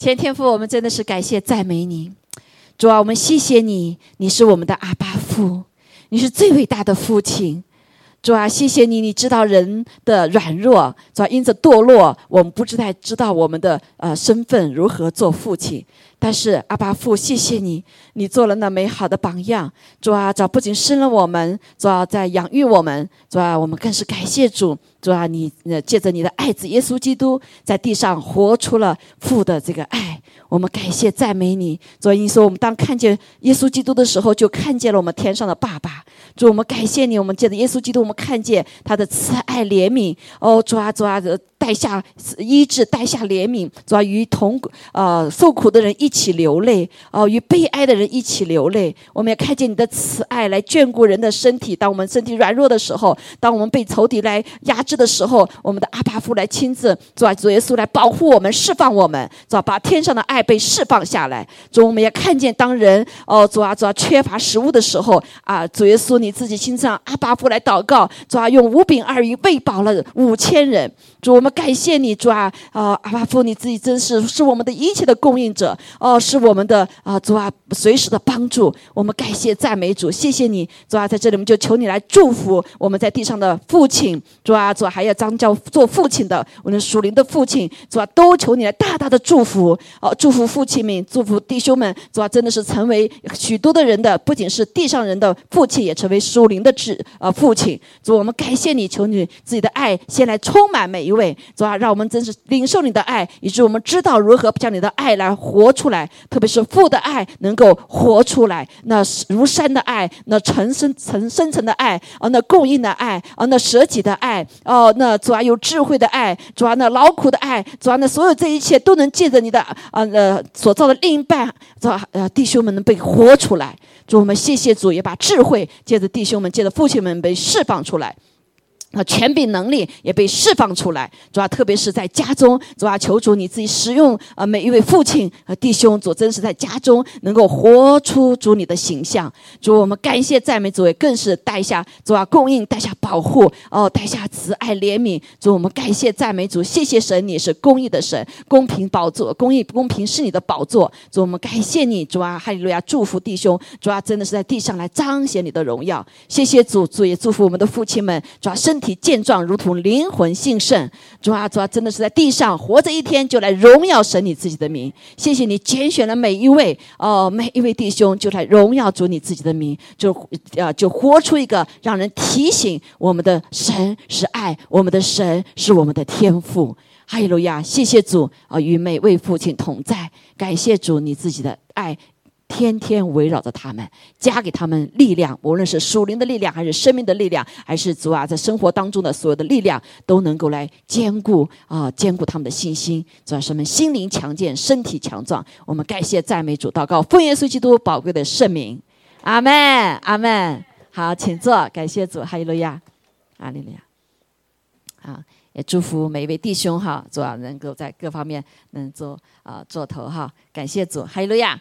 前天父，我们真的是感谢赞美你，主啊，我们谢谢你，你是我们的阿巴父，你是最伟大的父亲。主啊，谢谢你，你知道人的软弱，主啊，因此堕落，我们不知道知道我们的呃身份如何做父亲。但是阿爸父，谢谢你，你做了那美好的榜样。主啊，主不仅生了我们，主啊，在养育我们，主啊，我们更是感谢主。主啊，你呃借着你的爱子耶稣基督，在地上活出了父的这个爱。我们感谢赞美你。主啊，你说我们当看见耶稣基督的时候，就看见了我们天上的爸爸。主，我们感谢你。我们借着耶稣基督，我们看见他的慈爱怜悯。哦，主啊，主啊，带下医治，带下怜悯，主啊，与同呃受苦的人一起流泪，哦，与悲哀的人一起流泪。我们也看见你的慈爱来眷顾人的身体。当我们身体软弱的时候，当我们被仇敌来压制的时候，我们的阿爸父来亲自，主啊，主耶稣来保护我们，释放我们，主啊，把天上的爱被释放下来。主，我们也看见当人哦，主啊，主啊，缺乏食物的时候啊，主耶稣你自己亲自阿爸父来祷告，主啊，用五饼二鱼喂饱了五千人。主，我们感谢你，主啊，啊，阿巴父，你自己真是是我们的一切的供应者，哦，是我们的啊，主啊，随时的帮助。我们感谢赞美主，谢谢你，主啊，在这里我们就求你来祝福我们在地上的父亲，主啊，主还要当叫做父亲的，我们属灵的父亲，主啊，都求你来大大的祝福，哦，祝福父亲们，祝福弟兄们，主啊，真的是成为许多的人的，不仅是地上人的父亲，也成为属灵的子啊父亲。主，我们感谢你，求你自己的爱先来充满每。一位主啊，让我们真是领受你的爱，以致我们知道如何将你的爱来活出来。特别是父的爱能够活出来，那如山的爱，那层深、层深层的爱啊，那供应的爱啊，那舍己的爱哦，那主啊有智慧的爱，主啊那劳苦的爱，主啊那所有这一切都能借着你的啊呃所造的另一半，主啊呃弟兄们能被活出来。主我们谢谢主，也把智慧借着弟兄们，借着父亲们被释放出来。啊权柄能力也被释放出来，主要特别是在家中，主要求主你自己使用啊每一位父亲和弟兄，主真是在家中能够活出主你的形象。主，我们感谢赞美主，也更是带下主啊供应，带下保护哦，带下慈爱怜悯。主，我们感谢赞美主，谢谢神，你是公义的神，公平宝座，公义公平是你的宝座。主，我们感谢你，主啊，哈利路亚，祝福弟兄，主啊，真的是在地上来彰显你的荣耀。谢谢主，主也祝福我们的父亲们，主啊身。体健壮，如同灵魂兴盛。主啊，主啊，真的是在地上活着一天，就来荣耀神你自己的名。谢谢你拣选了每一位哦，每一位弟兄，就来荣耀主你自己的名，就啊，就活出一个让人提醒我们的神是爱，我们的神是我们的天赋。哈利路亚！谢谢主啊，与每位父亲同在。感谢主你自己的爱。天天围绕着他们，加给他们力量，无论是属灵的力量，还是生命的力量，还是主啊，在生活当中的所有的力量，都能够来兼顾啊，兼顾他们的信心，主要是们心灵强健，身体强壮。我们感谢赞美主，祷告奉耶稣基督宝贵的圣名，阿门，阿门。好，请坐，感谢主，哈利路亚，阿利路亚。好，也祝福每一位弟兄哈，主啊，能够在各方面能做啊做头哈，感谢主，哈利路亚。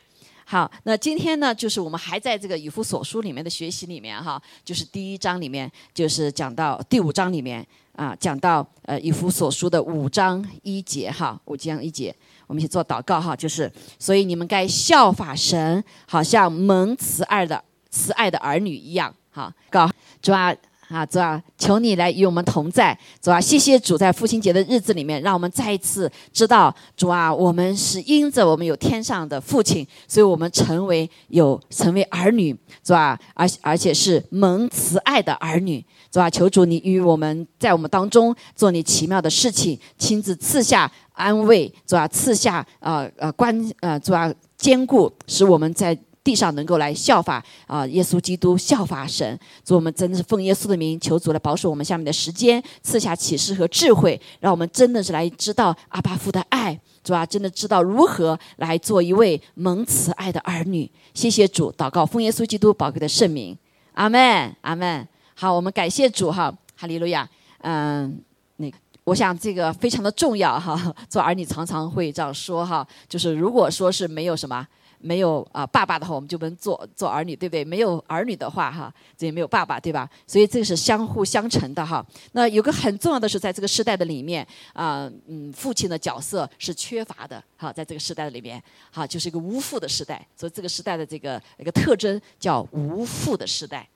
好，那今天呢，就是我们还在这个以弗所书里面的学习里面哈，就是第一章里面，就是讲到第五章里面啊，讲到呃以弗所书的五章一节哈，五章一节，我们一起做祷告哈，就是所以你们该效法神，好像蒙慈爱的慈爱的儿女一样哈，告主啊。啊，主啊，求你来与我们同在，主啊，谢谢主，在父亲节的日子里面，让我们再一次知道，主啊，我们是因着我们有天上的父亲，所以我们成为有成为儿女，主啊，而而且是蒙慈爱的儿女，主啊，求主你与我们在我们当中做你奇妙的事情，亲自赐下安慰，主啊，赐下呃呃关呃主啊坚固，使我们在。地上能够来效法啊，耶稣基督效法神，主我们真的是奉耶稣的名求主来保守我们下面的时间，赐下启示和智慧，让我们真的是来知道阿巴父的爱，主啊，真的知道如何来做一位蒙慈爱的儿女。谢谢主，祷告奉耶稣基督宝贵的圣名，阿门，阿门。好，我们感谢主哈，哈利路亚。嗯，那我想这个非常的重要哈，做儿女常常会这样说哈，就是如果说是没有什么。没有啊爸爸的话，我们就不能做做儿女，对不对？没有儿女的话，哈，这也没有爸爸，对吧？所以这是相互相成的哈。那有个很重要的是，在这个时代的里面啊，嗯，父亲的角色是缺乏的，哈，在这个时代里面，哈，就是一个无父的时代。所以这个时代的这个一个特征叫无父的时代。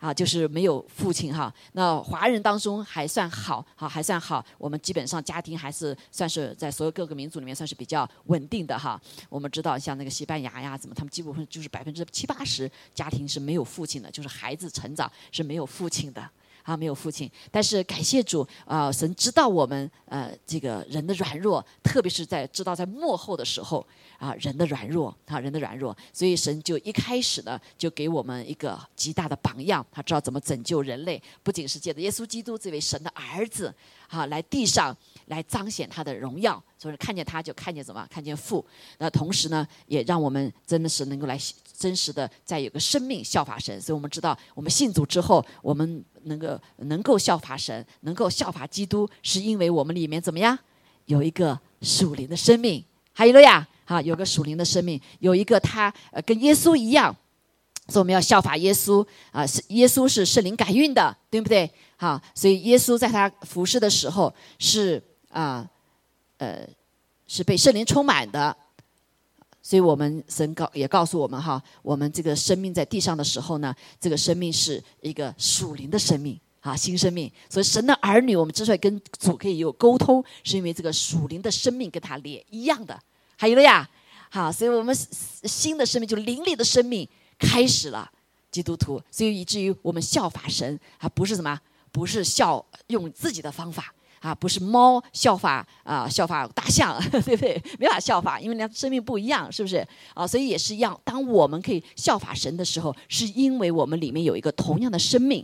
啊，就是没有父亲哈。那华人当中还算好，好还算好。我们基本上家庭还是算是在所有各个民族里面算是比较稳定的哈。我们知道像那个西班牙呀，怎么他们基本上就是百分之七八十家庭是没有父亲的，就是孩子成长是没有父亲的。啊，没有父亲，但是感谢主啊，神知道我们呃这个人的软弱，特别是在知道在幕后的时候啊，人的软弱啊，人的软弱，所以神就一开始呢，就给我们一个极大的榜样，他知道怎么拯救人类，不仅是借着耶稣基督这位神的儿子啊，来地上来彰显他的荣耀，所以看见他就看见什么，看见父，那同时呢，也让我们真的是能够来真实的再有个生命效法神，所以我们知道我们信主之后，我们。能够能够效法神，能够效法基督，是因为我们里面怎么样？有一个属灵的生命，还有了呀，啊，有个属灵的生命，有一个他呃跟耶稣一样，所以我们要效法耶稣啊，是耶稣是圣灵感孕的，对不对？好，所以耶稣在他服侍的时候是啊呃是被圣灵充满的。所以我们神告也告诉我们哈，我们这个生命在地上的时候呢，这个生命是一个属灵的生命啊，新生命。所以神的儿女，我们之所以跟主可以有沟通，是因为这个属灵的生命跟他连一样的。还有了呀，好，所以我们新的生命就灵里的生命开始了，基督徒。所以以至于我们效法神啊，不是什么，不是效用自己的方法。啊，不是猫效法啊，效法大象，对不对？没法效法，因为人家生命不一样，是不是？啊，所以也是一样。当我们可以效法神的时候，是因为我们里面有一个同样的生命。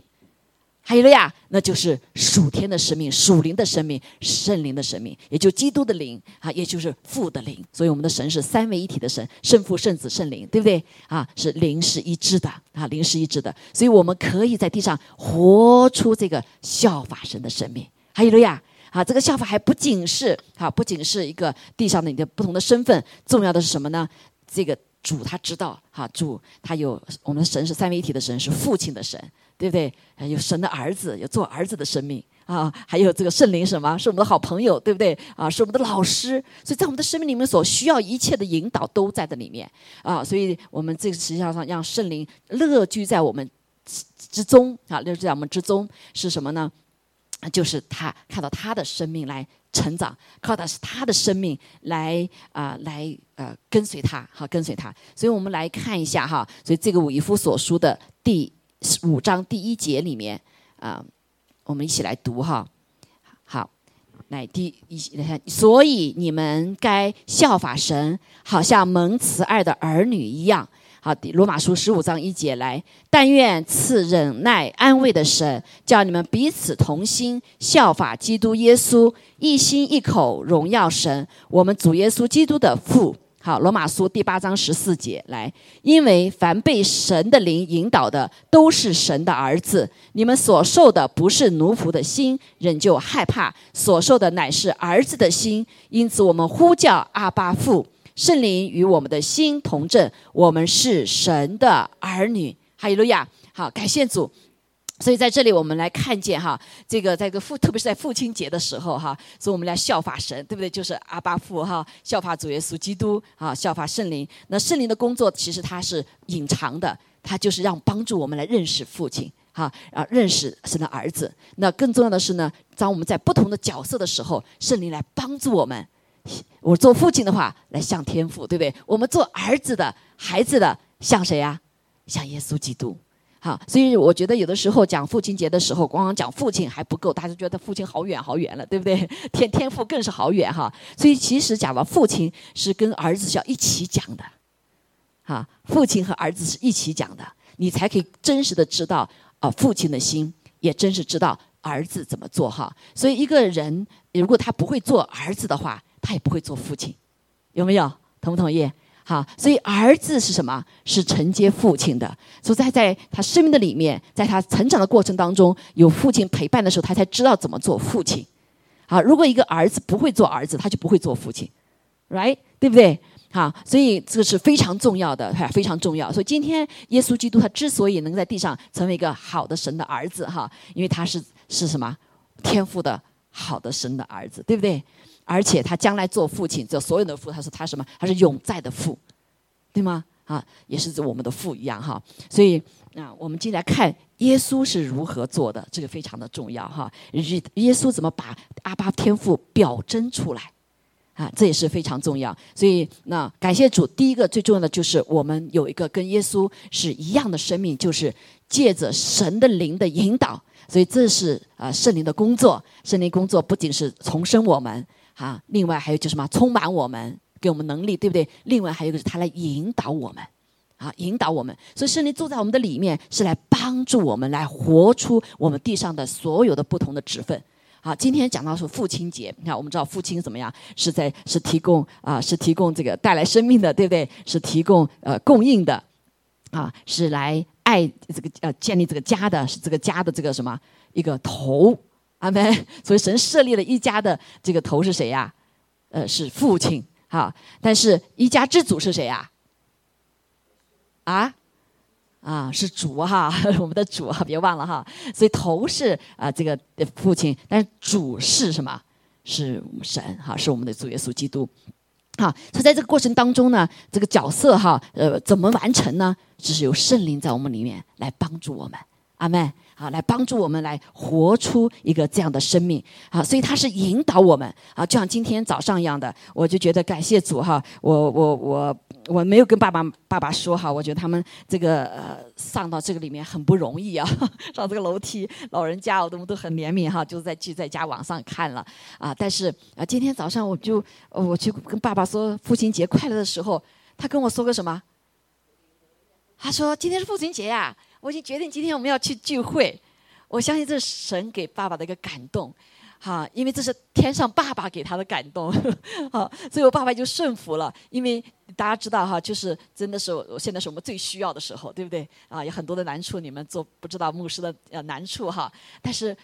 还有了呀，那就是属天的生命、属灵的生命、圣灵的生命，也就基督的灵啊，也就是父的灵。所以我们的神是三位一体的神，圣父、圣子、圣灵，对不对？啊，是灵是一致的啊，灵是一致的。所以我们可以在地上活出这个效法神的生命。还有了呀。啊，这个效法还不仅是啊，不仅是一个地上的你的不同的身份，重要的是什么呢？这个主他知道，哈，主他有我们的神是三位一体的神，是父亲的神，对不对？有神的儿子，有做儿子的生命啊，还有这个圣灵什么，是我们的好朋友，对不对？啊，是我们的老师，所以在我们的生命里面所需要一切的引导都在这里面啊，所以我们这个实际上上让圣灵乐居在我们之中啊，乐居在我们之中是什么呢？就是他看到他的生命来成长，靠的是他的生命来啊，来呃跟随他，好跟随他。所以我们来看一下哈，所以这个以夫所书的第五章第一节里面啊，我们一起来读哈。好，来第一，所以你们该效法神，好像蒙慈爱的儿女一样。好，罗马书十五章一节来，但愿赐忍耐安慰的神，叫你们彼此同心，效法基督耶稣，一心一口荣耀神，我们主耶稣基督的父。好，罗马书第八章十四节来，因为凡被神的灵引导的，都是神的儿子。你们所受的不是奴仆的心，仍旧害怕；所受的乃是儿子的心。因此，我们呼叫阿巴父。圣灵与我们的心同证，我们是神的儿女。哈利路亚！好，感谢主。所以在这里，我们来看见哈，这个在个父，特别是在父亲节的时候哈，所以我们来效法神，对不对？就是阿巴父哈，效法主耶稣基督啊，效法圣灵。那圣灵的工作其实它是隐藏的，它就是让帮助我们来认识父亲哈，啊，认识神的儿子。那更重要的是呢，当我们在不同的角色的时候，圣灵来帮助我们。我做父亲的话，来向天父，对不对？我们做儿子的孩子的，像谁呀？像耶稣基督。好，所以我觉得有的时候讲父亲节的时候，光讲父亲还不够，大家觉得父亲好远好远了，对不对？天天父更是好远哈。所以其实讲到父亲，是跟儿子是要一起讲的。哈，父亲和儿子是一起讲的，你才可以真实的知道啊父亲的心，也真实知道儿子怎么做哈。所以一个人如果他不会做儿子的话，他也不会做父亲，有没有？同不同意？好，所以儿子是什么？是承接父亲的。所以在在他生命的里面，在他成长的过程当中，有父亲陪伴的时候，他才知道怎么做父亲。好，如果一个儿子不会做儿子，他就不会做父亲，right？对不对？好，所以这个是非常重要的，哈，非常重要。所以今天耶稣基督他之所以能在地上成为一个好的神的儿子，哈，因为他是是什么天赋的好的神的儿子，对不对？而且他将来做父亲，这所有的父，他是他什么？他是永在的父，对吗？啊，也是我们的父一样哈。所以啊，我们进来看耶稣是如何做的，这个非常的重要哈。耶耶稣怎么把阿巴天父表征出来？啊，这也是非常重要。所以，那感谢主，第一个最重要的就是我们有一个跟耶稣是一样的生命，就是借着神的灵的引导。所以，这是啊圣灵的工作。圣灵工作不仅是重生我们，啊，另外还有就是什么，充满我们，给我们能力，对不对？另外还有一个是他来引导我们，啊，引导我们。所以，圣灵住在我们的里面，是来帮助我们来活出我们地上的所有的不同的职分。好，今天讲到是父亲节，你看我们知道父亲怎么样，是在是提供啊，是提供这个带来生命的，对不对？是提供呃供应的，啊，是来爱这个呃建立这个家的，是这个家的这个什么一个头，阿门。所以神设立了一家的这个头是谁呀？呃，是父亲。好，但是一家之主是谁呀？啊？啊，是主哈，我们的主哈，别忘了哈。所以头是啊，这个父亲，但是主是什么？是神哈，是我们的主耶稣基督。好，所以在这个过程当中呢，这个角色哈，呃，怎么完成呢？只是有圣灵在我们里面来帮助我们，阿门。好，来帮助我们来活出一个这样的生命。好，所以他是引导我们啊，就像今天早上一样的，我就觉得感谢主哈，我我我。我没有跟爸爸爸爸说哈，我觉得他们这个呃上到这个里面很不容易啊，上这个楼梯，老人家我都都很怜悯哈，就在去在家网上看了啊。但是啊，今天早上我就我去跟爸爸说父亲节快乐的时候，他跟我说个什么？他说今天是父亲节呀，我已经决定今天我们要去聚会。我相信这是神给爸爸的一个感动。哈，因为这是天上爸爸给他的感动，好，所以我爸爸就顺服了。因为大家知道哈，就是真的是我现在是我们最需要的时候，对不对？啊，有很多的难处，你们做不知道牧师的呃难处哈。但是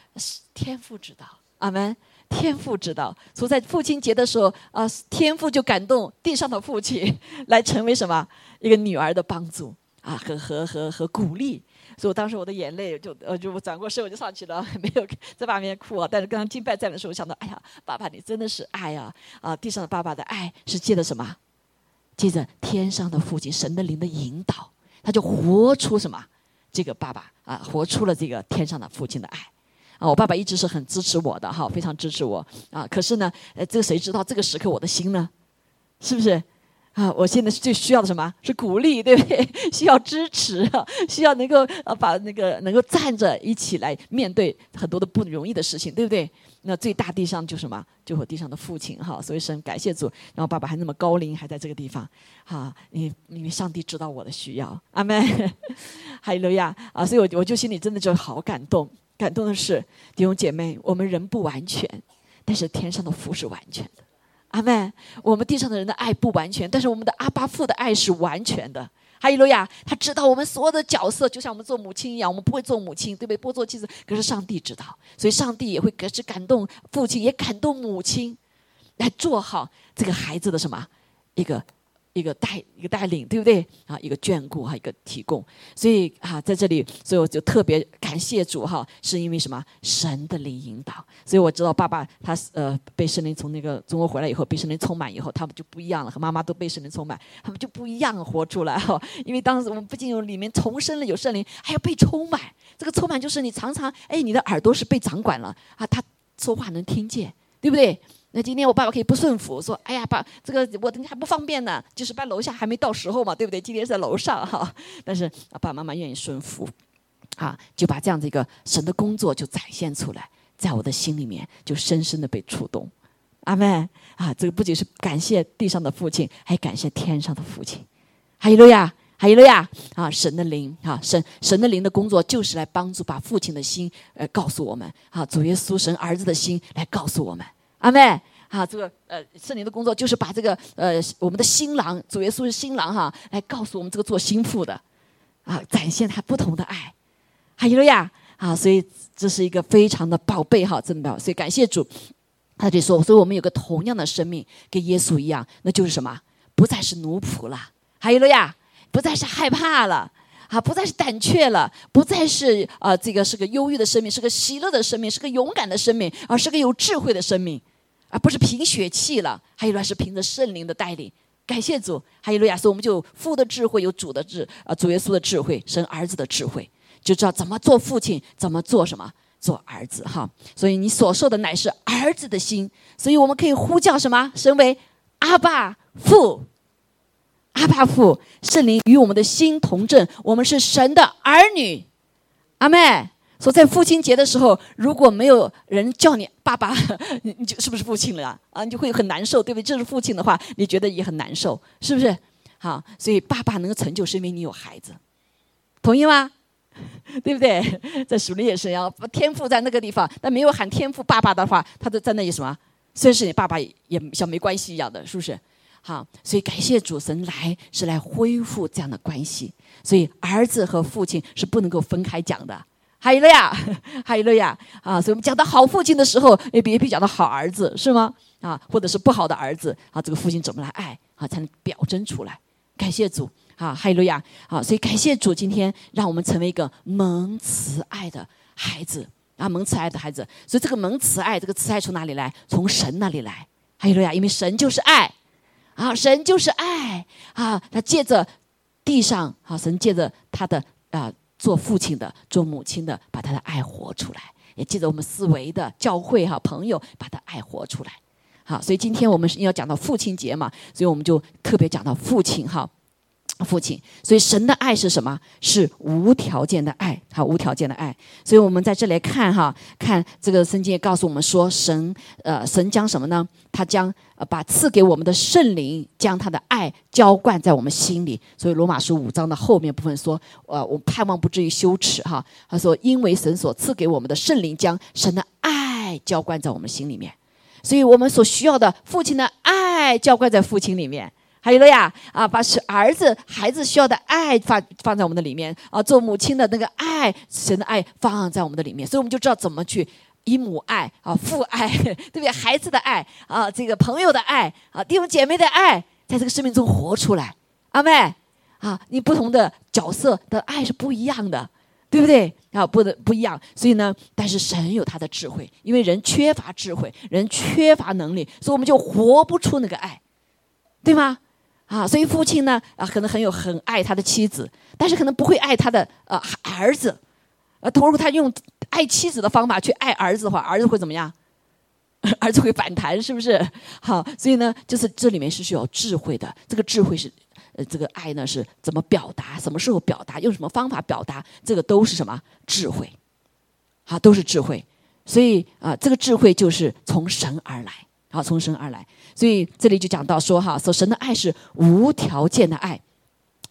天父知道，阿门。天父知道，所以在父亲节的时候啊，天父就感动地上的父亲，来成为什么一个女儿的帮助啊和和和和鼓励。所以我当时我的眼泪就呃就我转过身我就上去了，没有在旁边哭啊。但是刚刚敬拜站的时候，想到哎呀，爸爸你真的是爱啊啊！地上的爸爸的爱是借的什么？借着天上的父亲神的灵的引导，他就活出什么？这个爸爸啊，活出了这个天上的父亲的爱啊！我爸爸一直是很支持我的哈，非常支持我啊。可是呢，呃，这个谁知道这个时刻我的心呢？是不是？啊，我现在是最需要的什么？是鼓励，对不对？需要支持，需要能够呃把那个能够站着一起来面对很多的不容易的事情，对不对？那最大地上就什么？就我地上的父亲哈，所以神感谢主，然后爸爸还那么高龄，还在这个地方，哈，因因为上帝知道我的需要，阿门，哈利路亚啊！所以我我就心里真的就好感动，感动的是弟兄姐妹，我们人不完全，但是天上的父是完全的。阿妹，我们地上的人的爱不完全，但是我们的阿巴父的爱是完全的。哈利路亚，他知道我们所有的角色，就像我们做母亲一样，我们不会做母亲，对不对？不做妻子，可是上帝知道，所以上帝也会可是感动父亲，也感动母亲，来做好这个孩子的什么一个。一个带一个带领，对不对啊？一个眷顾哈，一个提供，所以啊，在这里，所以我就特别感谢主哈，是因为什么？神的灵引导，所以我知道爸爸他呃被圣灵从那个中国回来以后，被圣灵充满以后，他们就不一样了，和妈妈都被圣灵充满，他们就不一样活出来哈。因为当时我们不仅有里面重生了有圣灵，还要被充满。这个充满就是你常常哎，你的耳朵是被掌管了啊，他说话能听见，对不对？那今天我爸爸可以不顺服，说：“哎呀，爸，这个我等还不方便呢，就是搬楼下还没到时候嘛，对不对？今天在楼上哈。但是爸爸妈妈愿意顺服，啊，就把这样的一个神的工作就展现出来，在我的心里面就深深的被触动。阿门啊！这个不仅是感谢地上的父亲，还感谢天上的父亲。哈利路亚，哈利路亚啊！神的灵啊，神神的灵的工作就是来帮助把父亲的心呃告诉我们啊，主耶稣神儿子的心来告诉我们。阿妹，啊，这个呃，圣灵的工作就是把这个呃，我们的新郎主耶稣是新郎哈，来告诉我们这个做心腹的，啊，展现他不同的爱，哈利路亚。啊，所以这是一个非常的宝贝哈，真的，所以感谢主，他就说，所以我们有个同样的生命，跟耶稣一样，那就是什么？不再是奴仆了，还有了呀，不再是害怕了。啊，不再是胆怯了，不再是啊，这个是个忧郁的生命，是个喜乐的生命，是个勇敢的生命，而是个有智慧的生命，而不是凭血气了。还有呢，是凭着圣灵的带领。感谢主，还有路亚，所以我们就父的智慧，有主的智啊，主耶稣的智慧，生儿子的智慧，就知道怎么做父亲，怎么做什么做儿子哈。所以你所受的乃是儿子的心，所以我们可以呼叫什么？身为阿爸父。阿爸父圣灵与我们的心同证，我们是神的儿女，阿妹。说在父亲节的时候，如果没有人叫你爸爸，你你就是不是父亲了啊？你就会很难受，对不对？这是父亲的话，你觉得也很难受，是不是？好，所以爸爸能够成就，是因为你有孩子，同意吗？对不对？在属灵也是要天赋在那个地方，但没有喊天赋爸爸的话，他都在那里什么？虽然是你爸爸，也像没关系一样的，是不是？好，所以感谢主神来是来恢复这样的关系，所以儿子和父亲是不能够分开讲的。还有了呀，还有了呀，啊，所以我们讲到好父亲的时候，也别别讲到好儿子，是吗？啊，或者是不好的儿子，啊，这个父亲怎么来爱啊，才能表征出来？感谢主，啊，哈利路亚，啊，所以感谢主今天让我们成为一个蒙慈爱的孩子，啊，蒙慈爱的孩子。所以这个蒙慈爱，这个慈爱从哪里来？从神那里来。哈利路亚，因为神就是爱。啊，神就是爱啊！他借着地上，啊，神借着他的啊，做父亲的、做母亲的，把他的爱活出来；也记得我们思维的教会哈朋友，把他爱活出来。好，所以今天我们是要讲到父亲节嘛，所以我们就特别讲到父亲哈。父亲，所以神的爱是什么？是无条件的爱，好，无条件的爱。所以我们在这里看哈，看这个圣经也告诉我们说，神呃，神将什么呢？他将呃把赐给我们的圣灵，将他的爱浇灌在我们心里。所以罗马书五章的后面部分说，呃，我盼望不至于羞耻哈。他说，因为神所赐给我们的圣灵，将神的爱浇灌在我们心里面。所以我们所需要的父亲的爱浇灌在父亲里面。还有了呀，啊，把是儿子、孩子需要的爱放放在我们的里面啊，做母亲的那个爱，神的爱放在我们的里面，所以我们就知道怎么去以母爱啊、父爱，对不对？孩子的爱啊，这个朋友的爱啊，弟兄姐妹的爱，在这个生命中活出来，阿妹啊，你不同的角色的爱是不一样的，对不对？啊，不能不一样，所以呢，但是神有他的智慧，因为人缺乏智慧，人缺乏能力，所以我们就活不出那个爱，对吗？啊，所以父亲呢，啊，可能很有很爱他的妻子，但是可能不会爱他的呃儿子，呃，投入他用爱妻子的方法去爱儿子的话，儿子会怎么样？儿子会反弹，是不是？好，所以呢，就是这里面是需要智慧的。这个智慧是，呃，这个爱呢是怎么表达？什么时候表达？用什么方法表达？这个都是什么智慧？好，都是智慧。所以啊，这个智慧就是从神而来。好，从神而来，所以这里就讲到说哈，说神的爱是无条件的爱。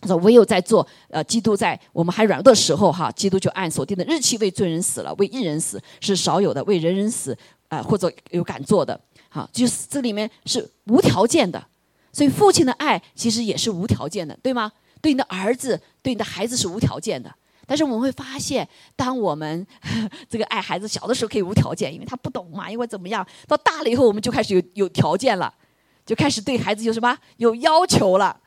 说唯有在做呃，基督在我们还软弱的时候哈，基督就按所定的日期为罪人死了，为一人死是少有的，为人人死啊，或者有敢做的。好，就是这里面是无条件的，所以父亲的爱其实也是无条件的，对吗？对你的儿子，对你的孩子是无条件的。但是我们会发现，当我们 这个爱孩子小的时候可以无条件，因为他不懂嘛，因为怎么样？到大了以后，我们就开始有有条件了，就开始对孩子有什么有要求了，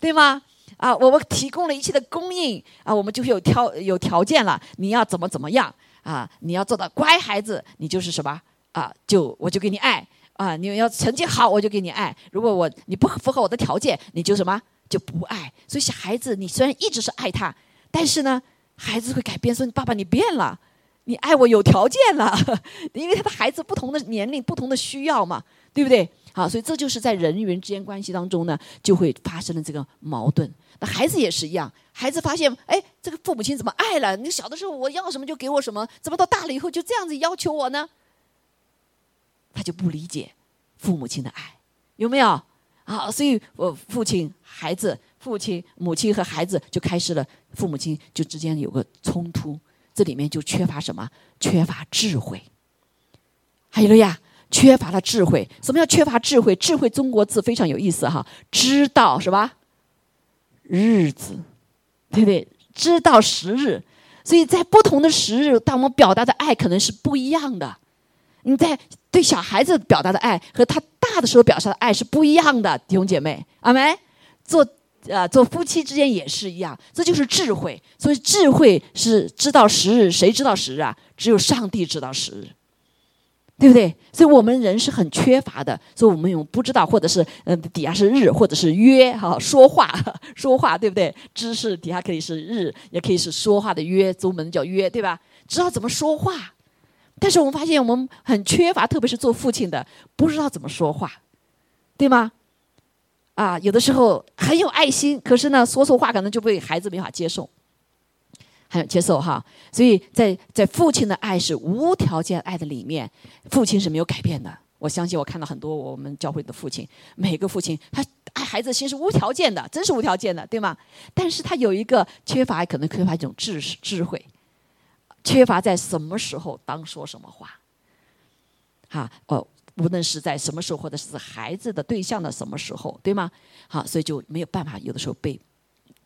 对吗？啊，我们提供了一切的供应啊，我们就会有条有条件了。你要怎么怎么样啊？你要做到乖孩子，你就是什么啊？就我就给你爱啊！你要成绩好，我就给你爱。如果我你不符合我的条件，你就什么就不爱。所以小孩子，你虽然一直是爱他，但是呢？孩子会改变，说：“爸爸，你变了，你爱我有条件了，因为他的孩子不同的年龄、不同的需要嘛，对不对？好，所以这就是在人与人之间关系当中呢，就会发生了这个矛盾。那孩子也是一样，孩子发现，哎，这个父母亲怎么爱了？你小的时候我要什么就给我什么，怎么到大了以后就这样子要求我呢？他就不理解父母亲的爱，有没有？啊，所以我父亲、孩子。”父亲、母亲和孩子就开始了，父母亲就之间有个冲突，这里面就缺乏什么？缺乏智慧。还有了呀，缺乏了智慧。什么叫缺乏智慧？智慧中国字非常有意思哈，知道是吧？日子，对不对？知道时日，所以在不同的时日，当我们表达的爱可能是不一样的。你在对小孩子表达的爱和他。大的时候表达的爱是不一样的，弟兄姐妹，阿门。做呃做夫妻之间也是一样，这就是智慧。所以智慧是知道时日，谁知道时日啊？只有上帝知道时日。对不对？所以我们人是很缺乏的，所以我们用不知道，或者是嗯底下是日，或者是约哈说话说话，对不对？知识底下可以是日，也可以是说话的约，中文叫约，对吧？知道怎么说话，但是我们发现我们很缺乏，特别是做父亲的，不知道怎么说话，对吗？啊，有的时候很有爱心，可是呢，说错话可能就被孩子没法接受。还有接受哈，所以在在父亲的爱是无条件爱的里面，父亲是没有改变的。我相信我看到很多我们教会的父亲，每个父亲他爱孩子的心是无条件的，真是无条件的，对吗？但是他有一个缺乏，可能缺乏一种智智慧，缺乏在什么时候当说什么话。哈哦，无论是在什么时候，或者是孩子的对象的什么时候，对吗？好，所以就没有办法，有的时候被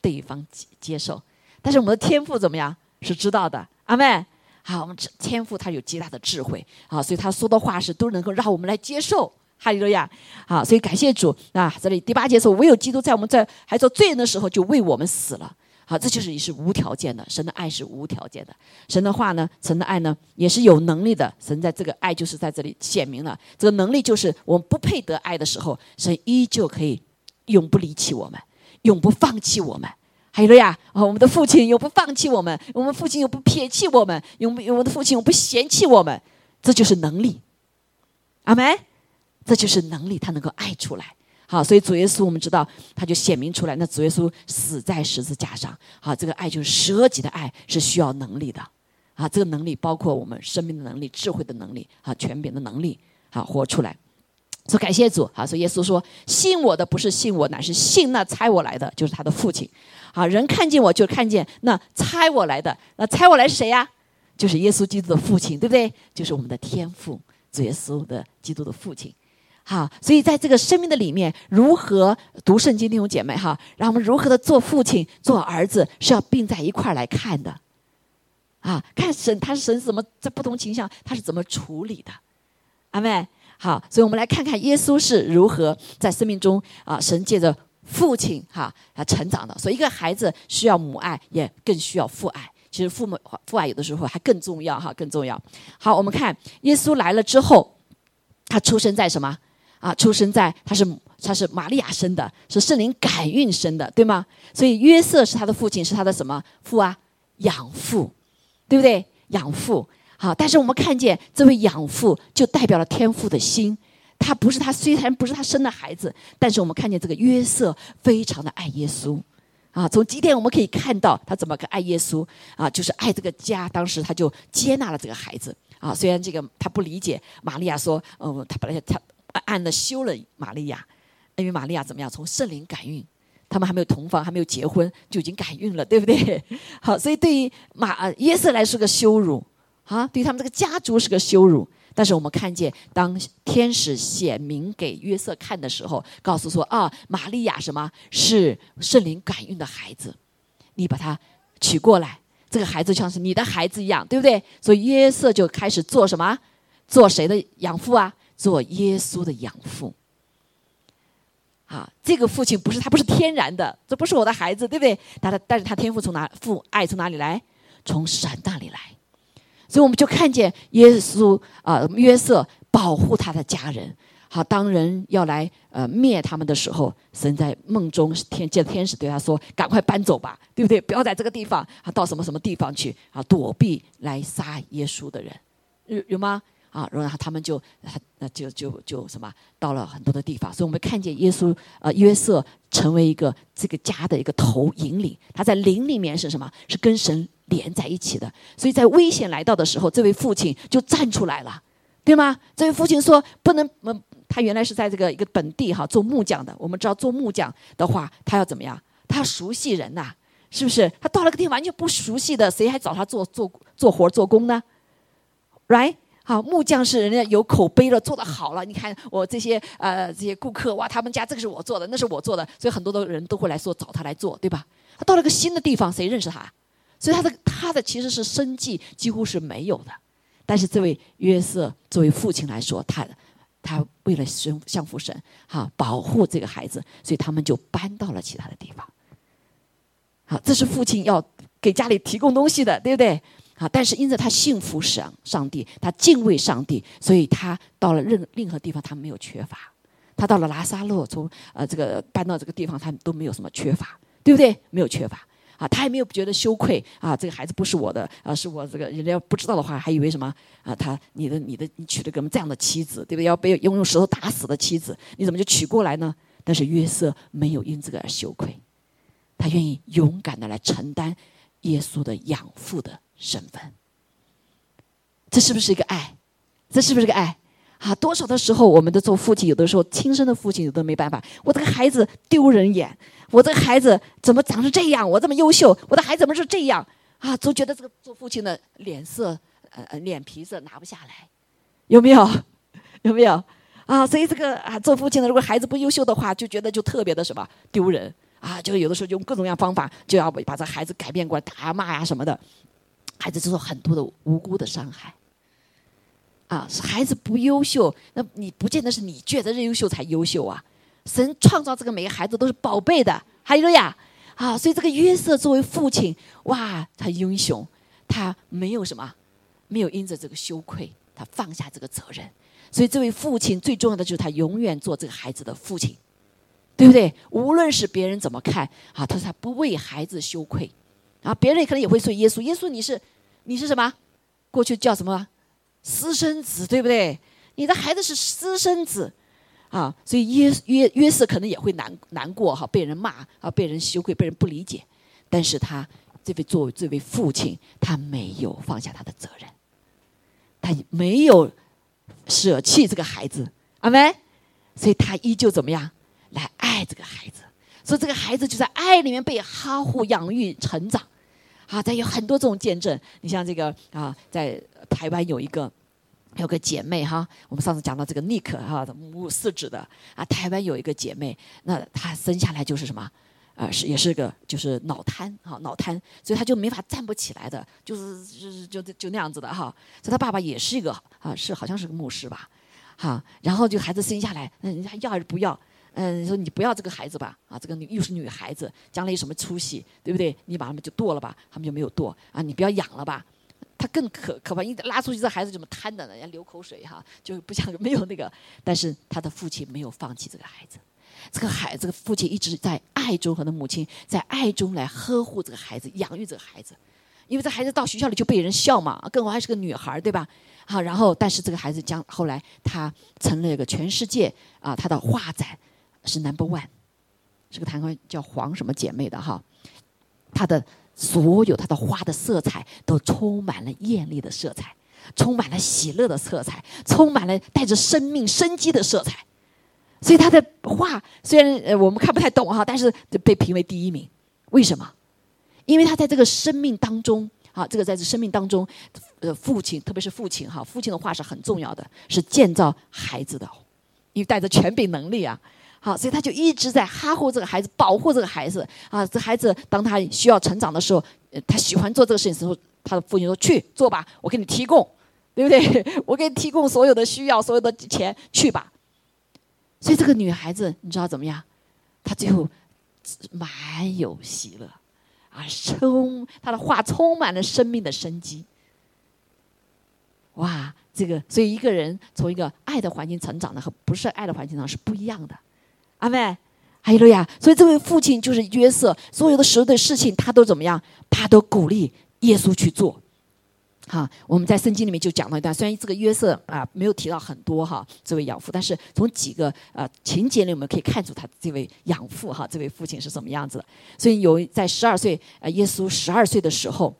对方接接受。但是我们的天赋怎么样？是知道的，阿妹。好，我们天赋他有极大的智慧，好，所以他说的话是都能够让我们来接受，哈利路亚。好，所以感谢主啊！这里第八节说，唯有基督在我们在还做罪人的时候就为我们死了。好，这就是也是无条件的，神的爱是无条件的。神的话呢，神的爱呢也是有能力的。神在这个爱就是在这里显明了，这个能力就是我们不配得爱的时候，神依旧可以永不离弃我们，永不放弃我们。还有了呀！哦，我们的父亲永不放弃我们，我们父亲又不撇弃我们，永不，我们的父亲永不嫌弃我们，这就是能力。阿门，这就是能力，他能够爱出来。好，所以主耶稣我们知道，他就显明出来。那主耶稣死在十字架上，好，这个爱就是舍己的爱，是需要能力的。啊，这个能力包括我们生命的能力、智慧的能力、啊，权柄的能力，好，活出来。说感谢主，好，说耶稣说，信我的不是信我，乃是信那猜我来的，就是他的父亲。啊，人看见我就看见那猜我来的，那猜我来是谁呀？就是耶稣基督的父亲，对不对？就是我们的天父，主耶稣的基督的父亲。好，所以在这个生命的里面，如何读圣经，弟兄姐妹哈，让我们如何的做父亲、做儿子，是要并在一块儿来看的。啊，看神，他是神怎么在不同情况他是怎么处理的？阿妹，好，所以我们来看看耶稣是如何在生命中啊，神借着。父亲哈，啊成长的，所以一个孩子需要母爱，也更需要父爱。其实父母父爱有的时候还更重要哈，更重要。好，我们看耶稣来了之后，他出生在什么啊？出生在他是他是玛利亚生的，是圣灵感孕生的，对吗？所以约瑟是他的父亲，是他的什么父啊？养父，对不对？养父。好，但是我们看见这位养父就代表了天父的心。他不是他，虽然不是他生的孩子，但是我们看见这个约瑟非常的爱耶稣，啊，从几点我们可以看到他怎么个爱耶稣啊，就是爱这个家。当时他就接纳了这个孩子啊，虽然这个他不理解玛利亚说，嗯，他本来他按了修了玛利亚，因为玛利亚怎么样，从圣灵感孕，他们还没有同房，还没有结婚就已经感孕了，对不对？好，所以对于马约瑟来说个羞辱啊，对于他们这个家族是个羞辱。但是我们看见，当天使显明给约瑟看的时候，告诉说啊，玛利亚什么是圣灵感孕的孩子，你把他娶过来，这个孩子像是你的孩子一样，对不对？所以约瑟就开始做什么？做谁的养父啊？做耶稣的养父。啊，这个父亲不是他，不是天然的，这不是我的孩子，对不对？但他，但是他天赋从哪父爱从哪里来？从神那里来。所以我们就看见耶稣啊，约瑟保护他的家人。好，当人要来呃灭他们的时候，神在梦中天见天使对他说：“赶快搬走吧，对不对？不要在这个地方，啊，到什么什么地方去啊，躲避来杀耶稣的人，有有吗？啊，然后他们就他那就就就什么到了很多的地方。所以我们看见耶稣呃约瑟成为一个这个家的一个头引领，他在灵里面是什么？是跟神。连在一起的，所以在危险来到的时候，这位父亲就站出来了，对吗？这位父亲说：“不能，嗯，他原来是在这个一个本地哈做木匠的。我们知道做木匠的话，他要怎么样？他要熟悉人呐，是不是？他到了个地方完全不熟悉的，谁还找他做做做活做工呢？Right？好，木匠是人家有口碑了，做的好了。你看我这些呃这些顾客哇，他们家这个是我做的，那是我做的，所以很多的人都会来说找他来做，对吧？他到了个新的地方，谁认识他？所以他的他的其实是生计几乎是没有的，但是这位约瑟作为父亲来说，他他为了神相父神哈保护这个孩子，所以他们就搬到了其他的地方。好，这是父亲要给家里提供东西的，对不对？啊，但是因着他信服上上帝，他敬畏上帝，所以他到了任任何地方他没有缺乏。他到了拉萨路，从呃这个搬到这个地方，他都没有什么缺乏，对不对？没有缺乏啊，他也没有觉得羞愧啊。这个孩子不是我的啊，是我这个人家要不知道的话，还以为什么啊？他你的你的你娶了个这样的妻子，对不对？要被用用石头打死的妻子，你怎么就娶过来呢？但是约瑟没有因这个而羞愧，他愿意勇敢的来承担耶稣的养父的身份。这是不是一个爱？这是不是个爱？啊，多少的时候，我们的做父亲，有的时候亲生的父亲有的没办法。我这个孩子丢人眼，我这个孩子怎么长成这样？我这么优秀，我的孩子怎么是这样？啊，总觉得这个做父亲的脸色，呃呃，脸皮子拿不下来，有没有？有没有？啊，所以这个啊，做父亲的如果孩子不优秀的话，就觉得就特别的什么丢人啊，就有的时候用各种各样方法，就要把这孩子改变过来，打呀骂呀什么的，孩子受到很多的无辜的伤害。啊，是孩子不优秀，那你不见得是你觉得优秀才优秀啊。神创造这个每个孩子都是宝贝的，还有呀，啊，所以这个约瑟作为父亲，哇，他英雄，他没有什么，没有因着这个羞愧，他放下这个责任。所以这位父亲最重要的就是他永远做这个孩子的父亲，对不对？无论是别人怎么看，啊，他说他不为孩子羞愧，啊，别人可能也会说耶稣，耶稣你是你是什么？过去叫什么？私生子对不对？你的孩子是私生子，啊，所以约约约瑟可能也会难难过哈，被人骂啊，被人羞愧，被人不理解。但是他这位作为这位父亲，他没有放下他的责任，他没有舍弃这个孩子，阿门。所以他依旧怎么样来爱这个孩子？所以这个孩子就在爱里面被呵护养育成长，啊，他有很多这种见证。你像这个啊，在台湾有一个。有个姐妹哈，我们上次讲到这个尼克哈，母四指的啊，台湾有一个姐妹，那她生下来就是什么，啊是也是个就是脑瘫哈，脑瘫，所以她就没法站不起来的，就是就是就就那样子的哈。所以她爸爸也是一个啊，是好像是个牧师吧，哈，然后就孩子生下来，那人家要还是不要？嗯，说你不要这个孩子吧，啊，这个女又是女孩子，将来有什么出息，对不对？你把他们就剁了吧，他们就没有剁啊，你不要养了吧。他更可可怕，一拉出去这孩子怎么瘫的呢？人家流口水哈，就不像没有那个。但是他的父亲没有放弃这个孩子，这个孩这个父亲一直在爱中和他母亲在爱中来呵护这个孩子，养育这个孩子。因为这孩子到学校里就被人笑嘛，更何况还是个女孩，对吧？好，然后但是这个孩子将后来他成了一个全世界啊，他的画展是 number one，是个台湾叫黄什么姐妹的哈，她的。所有她的花的色彩都充满了艳丽的色彩，充满了喜乐的色彩，充满了带着生命生机的色彩。所以她的画虽然呃我们看不太懂哈，但是被评为第一名。为什么？因为她在这个生命当中啊，这个在这生命当中，呃，父亲特别是父亲哈，父亲的话是很重要的，是建造孩子的，因为带着权柄能力啊。啊，所以他就一直在哈护这个孩子，保护这个孩子啊。这孩子当他需要成长的时候，他喜欢做这个事情的时候，他的父亲说：“去做吧，我给你提供，对不对？我给你提供所有的需要，所有的钱，去吧。”所以这个女孩子，你知道怎么样？她最后满有喜乐啊，充她的话充满了生命的生机。哇，这个所以一个人从一个爱的环境成长的和不是爱的环境上是不一样的。阿妹，还有了呀！所以这位父亲就是约瑟，所有的时候的事情他都怎么样？他都鼓励耶稣去做。哈，我们在圣经里面就讲到一段，虽然这个约瑟啊没有提到很多哈，这位养父，但是从几个呃情节里我们可以看出他这位养父哈，这位父亲是什么样子的。所以有在十二岁，呃，耶稣十二岁的时候。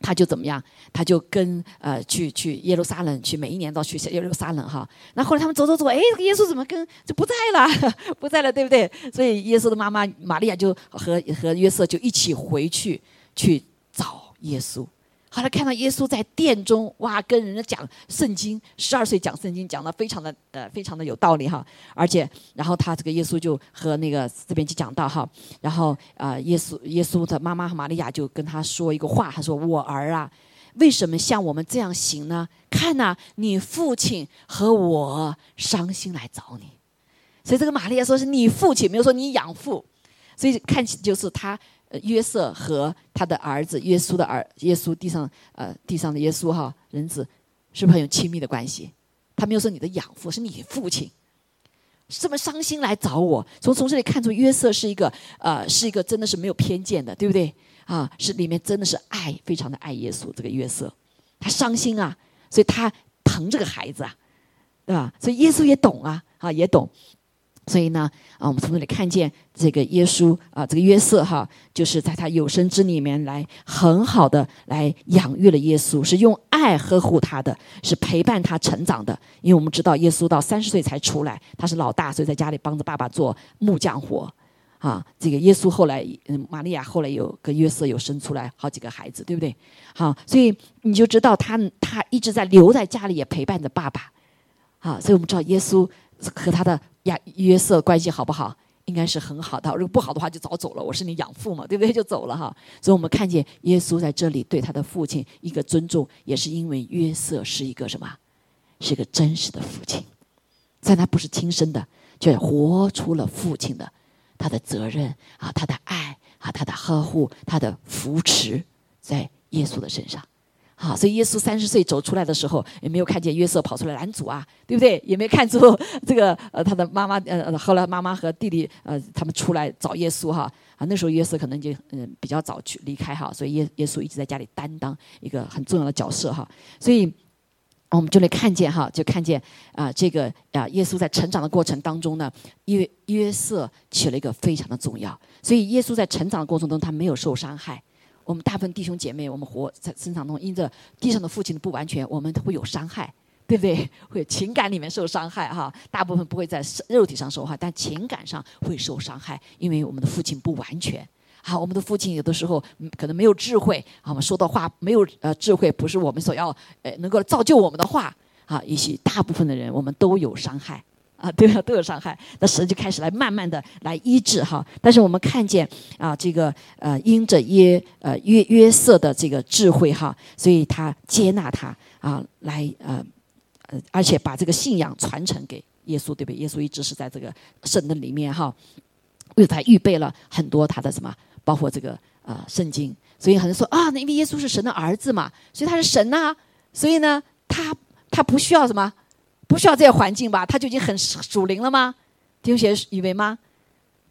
他就怎么样？他就跟呃去去耶路撒冷去，每一年都去耶路撒冷哈。那后来他们走走走，哎，耶稣怎么跟就不在了？不在了，对不对？所以耶稣的妈妈玛利亚就和和约瑟就一起回去去找耶稣。后来看到耶稣在殿中，哇，跟人家讲圣经，十二岁讲圣经，讲的非常的呃，非常的有道理哈。而且，然后他这个耶稣就和那个这边就讲到哈，然后啊，耶稣耶稣的妈妈和玛利亚就跟他说一个话，他说：“我儿啊，为什么像我们这样行呢？看呐，你父亲和我伤心来找你。所以这个玛利亚说是你父亲，没有说你养父。所以看起就是他约瑟和他的儿子耶稣的儿耶稣地上呃地上的耶稣哈人子，是不是很有亲密的关系？他没有说你的养父是你父亲，这么伤心来找我。从从这里看出约瑟是一个呃是一个真的是没有偏见的，对不对？啊，是里面真的是爱，非常的爱耶稣。这个约瑟，他伤心啊，所以他疼这个孩子啊，对吧？所以耶稣也懂啊，啊，也懂。所以呢，啊，我们从这里看见这个耶稣啊，这个约瑟哈，就是在他有生之里面来很好的来养育了耶稣，是用爱呵护他的，是陪伴他成长的。因为我们知道耶稣到三十岁才出来，他是老大，所以在家里帮着爸爸做木匠活。啊，这个耶稣后来，嗯，玛利亚后来有跟约瑟有生出来好几个孩子，对不对？好，所以你就知道他他一直在留在家里也陪伴着爸爸。啊，所以我们知道耶稣和他的亚约瑟关系好不好？应该是很好的。如果不好的话，就早走了。我是你养父嘛，对不对？就走了哈。所以我们看见耶稣在这里对他的父亲一个尊重，也是因为约瑟是一个什么？是一个真实的父亲，在他不是亲生的，却活出了父亲的。他的责任啊，他的爱啊，他的呵护，他的扶持，在耶稣的身上，好，所以耶稣三十岁走出来的时候，也没有看见约瑟跑出来拦阻啊，对不对？也没看出 这个呃，他的妈妈呃，后来妈妈和弟弟呃，他们出来找耶稣哈啊，那时候约瑟可能就嗯比较早去离开哈，所以耶耶稣一直在家里担当一个很重要的角色哈，所以。我们就能看见哈，就看见啊，这个啊，耶稣在成长的过程当中呢，约约瑟起了一个非常的重要。所以耶稣在成长的过程中，他没有受伤害。我们大部分弟兄姐妹，我们活在生长中，因着地上的父亲的不完全，我们会有伤害，对不对？会情感里面受伤害哈。大部分不会在肉体上受害，但情感上会受伤害，因为我们的父亲不完全。好，我们的父亲有的时候可能没有智慧，啊，我们说的话没有呃智慧，不是我们所要呃能够造就我们的话，啊，也许大部分的人我们都有伤害，啊，对吧？都有伤害，那神就开始来慢慢的来医治哈。但是我们看见啊，这个呃因着约呃约约瑟的这个智慧哈，所以他接纳他啊，来呃呃，而且把这个信仰传承给耶稣，对不对？耶稣一直是在这个神的里面哈，为他预备了很多他的什么？包括这个呃圣经，所以很多人说啊，那因为耶稣是神的儿子嘛，所以他是神呐，所以呢，他他不需要什么，不需要这些环境吧，他就已经很属灵了吗？弟兄姐妹以为吗？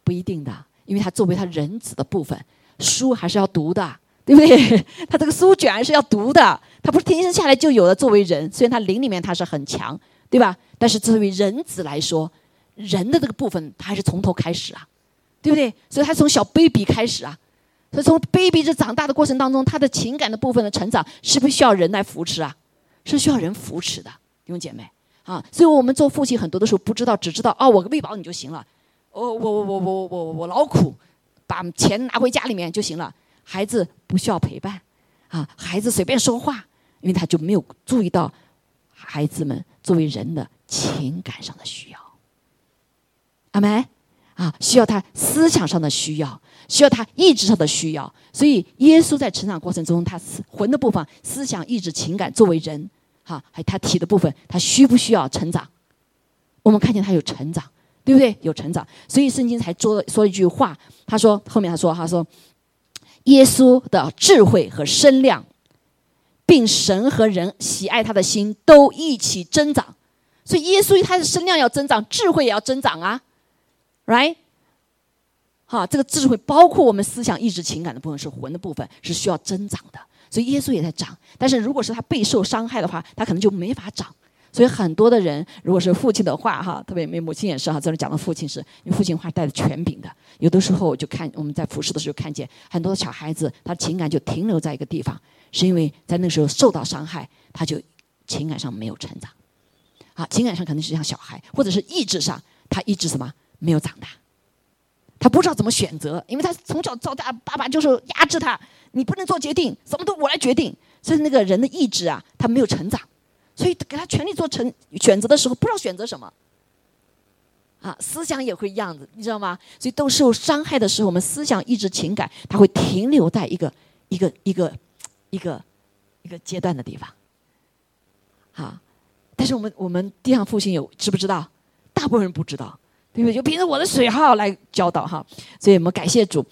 不一定的，因为他作为他人子的部分，书还是要读的，对不对？他这个书卷是要读的，他不是天生下来就有的。作为人，虽然他灵里面他是很强，对吧？但是作为人子来说，人的这个部分，他还是从头开始啊。对不对？所以他从小 baby 开始啊，所以从 baby 这长大的过程当中，他的情感的部分的成长，是不是需要人来扶持啊？是需要人扶持的，弟兄姐妹啊。所以我们做父亲很多的时候不知道，只知道哦，我喂饱你就行了，哦我我我我我我我劳苦，把钱拿回家里面就行了。孩子不需要陪伴啊，孩子随便说话，因为他就没有注意到孩子们作为人的情感上的需要。阿梅。啊，需要他思想上的需要，需要他意志上的需要。所以，耶稣在成长过程中，他魂的部分、思想、意志、情感，作为人，哈，还他体的部分，他需不需要成长？我们看见他有成长，对不对？有成长。所以，圣经才说说一句话，他说后面他说，他说，耶稣的智慧和身量，并神和人喜爱他的心都一起增长。所以，耶稣他的身量要增长，智慧也要增长啊。right，哈，这个智慧包括我们思想、意志、情感的部分，是魂的部分，是需要增长的。所以耶稣也在长，但是如果是他备受伤害的话，他可能就没法长。所以很多的人，如果是父亲的话，哈，特别没母亲也是哈，这里讲的父亲是，因为父亲话带着权柄的。有的时候就看我们在服侍的时候看见很多的小孩子，他情感就停留在一个地方，是因为在那时候受到伤害，他就情感上没有成长。啊，情感上可能是像小孩，或者是意志上，他意志什么？没有长大，他不知道怎么选择，因为他从小到大，爸爸就是压制他，你不能做决定，什么都我来决定。所以那个人的意志啊，他没有成长，所以给他权利做成选择的时候，不知道选择什么。啊，思想也会一样子，你知道吗？所以都受伤害的时候，我们思想、意志、情感，他会停留在一个一个一个一个一个阶段的地方。好，但是我们我们地上父亲有知不知道？大部分人不知道，对不对？就凭着我的水号来教导哈。所以我们感谢主。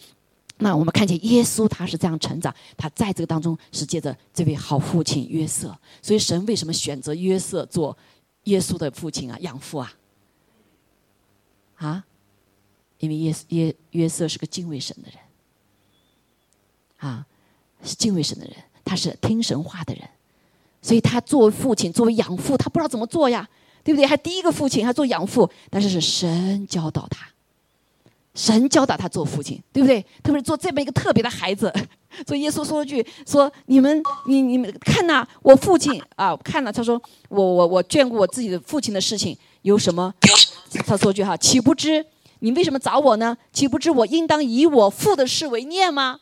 那我们看见耶稣他是这样成长，他在这个当中是借着这位好父亲约瑟。所以神为什么选择约瑟做耶稣的父亲啊、养父啊？啊？因为耶约约瑟是个敬畏神的人，啊，是敬畏神的人，他是听神话的人，所以他作为父亲，作为养父，他不知道怎么做呀，对不对？还第一个父亲，还做养父，但是是神教导他。神教导他做父亲，对不对？特别是做这么一个特别的孩子。所以耶稣说了句：“说你们，你你们看呐，我父亲啊，看了。他说我我我眷顾我自己的父亲的事情有什么？他说句哈，岂不知你为什么找我呢？岂不知我应当以我父的事为念吗？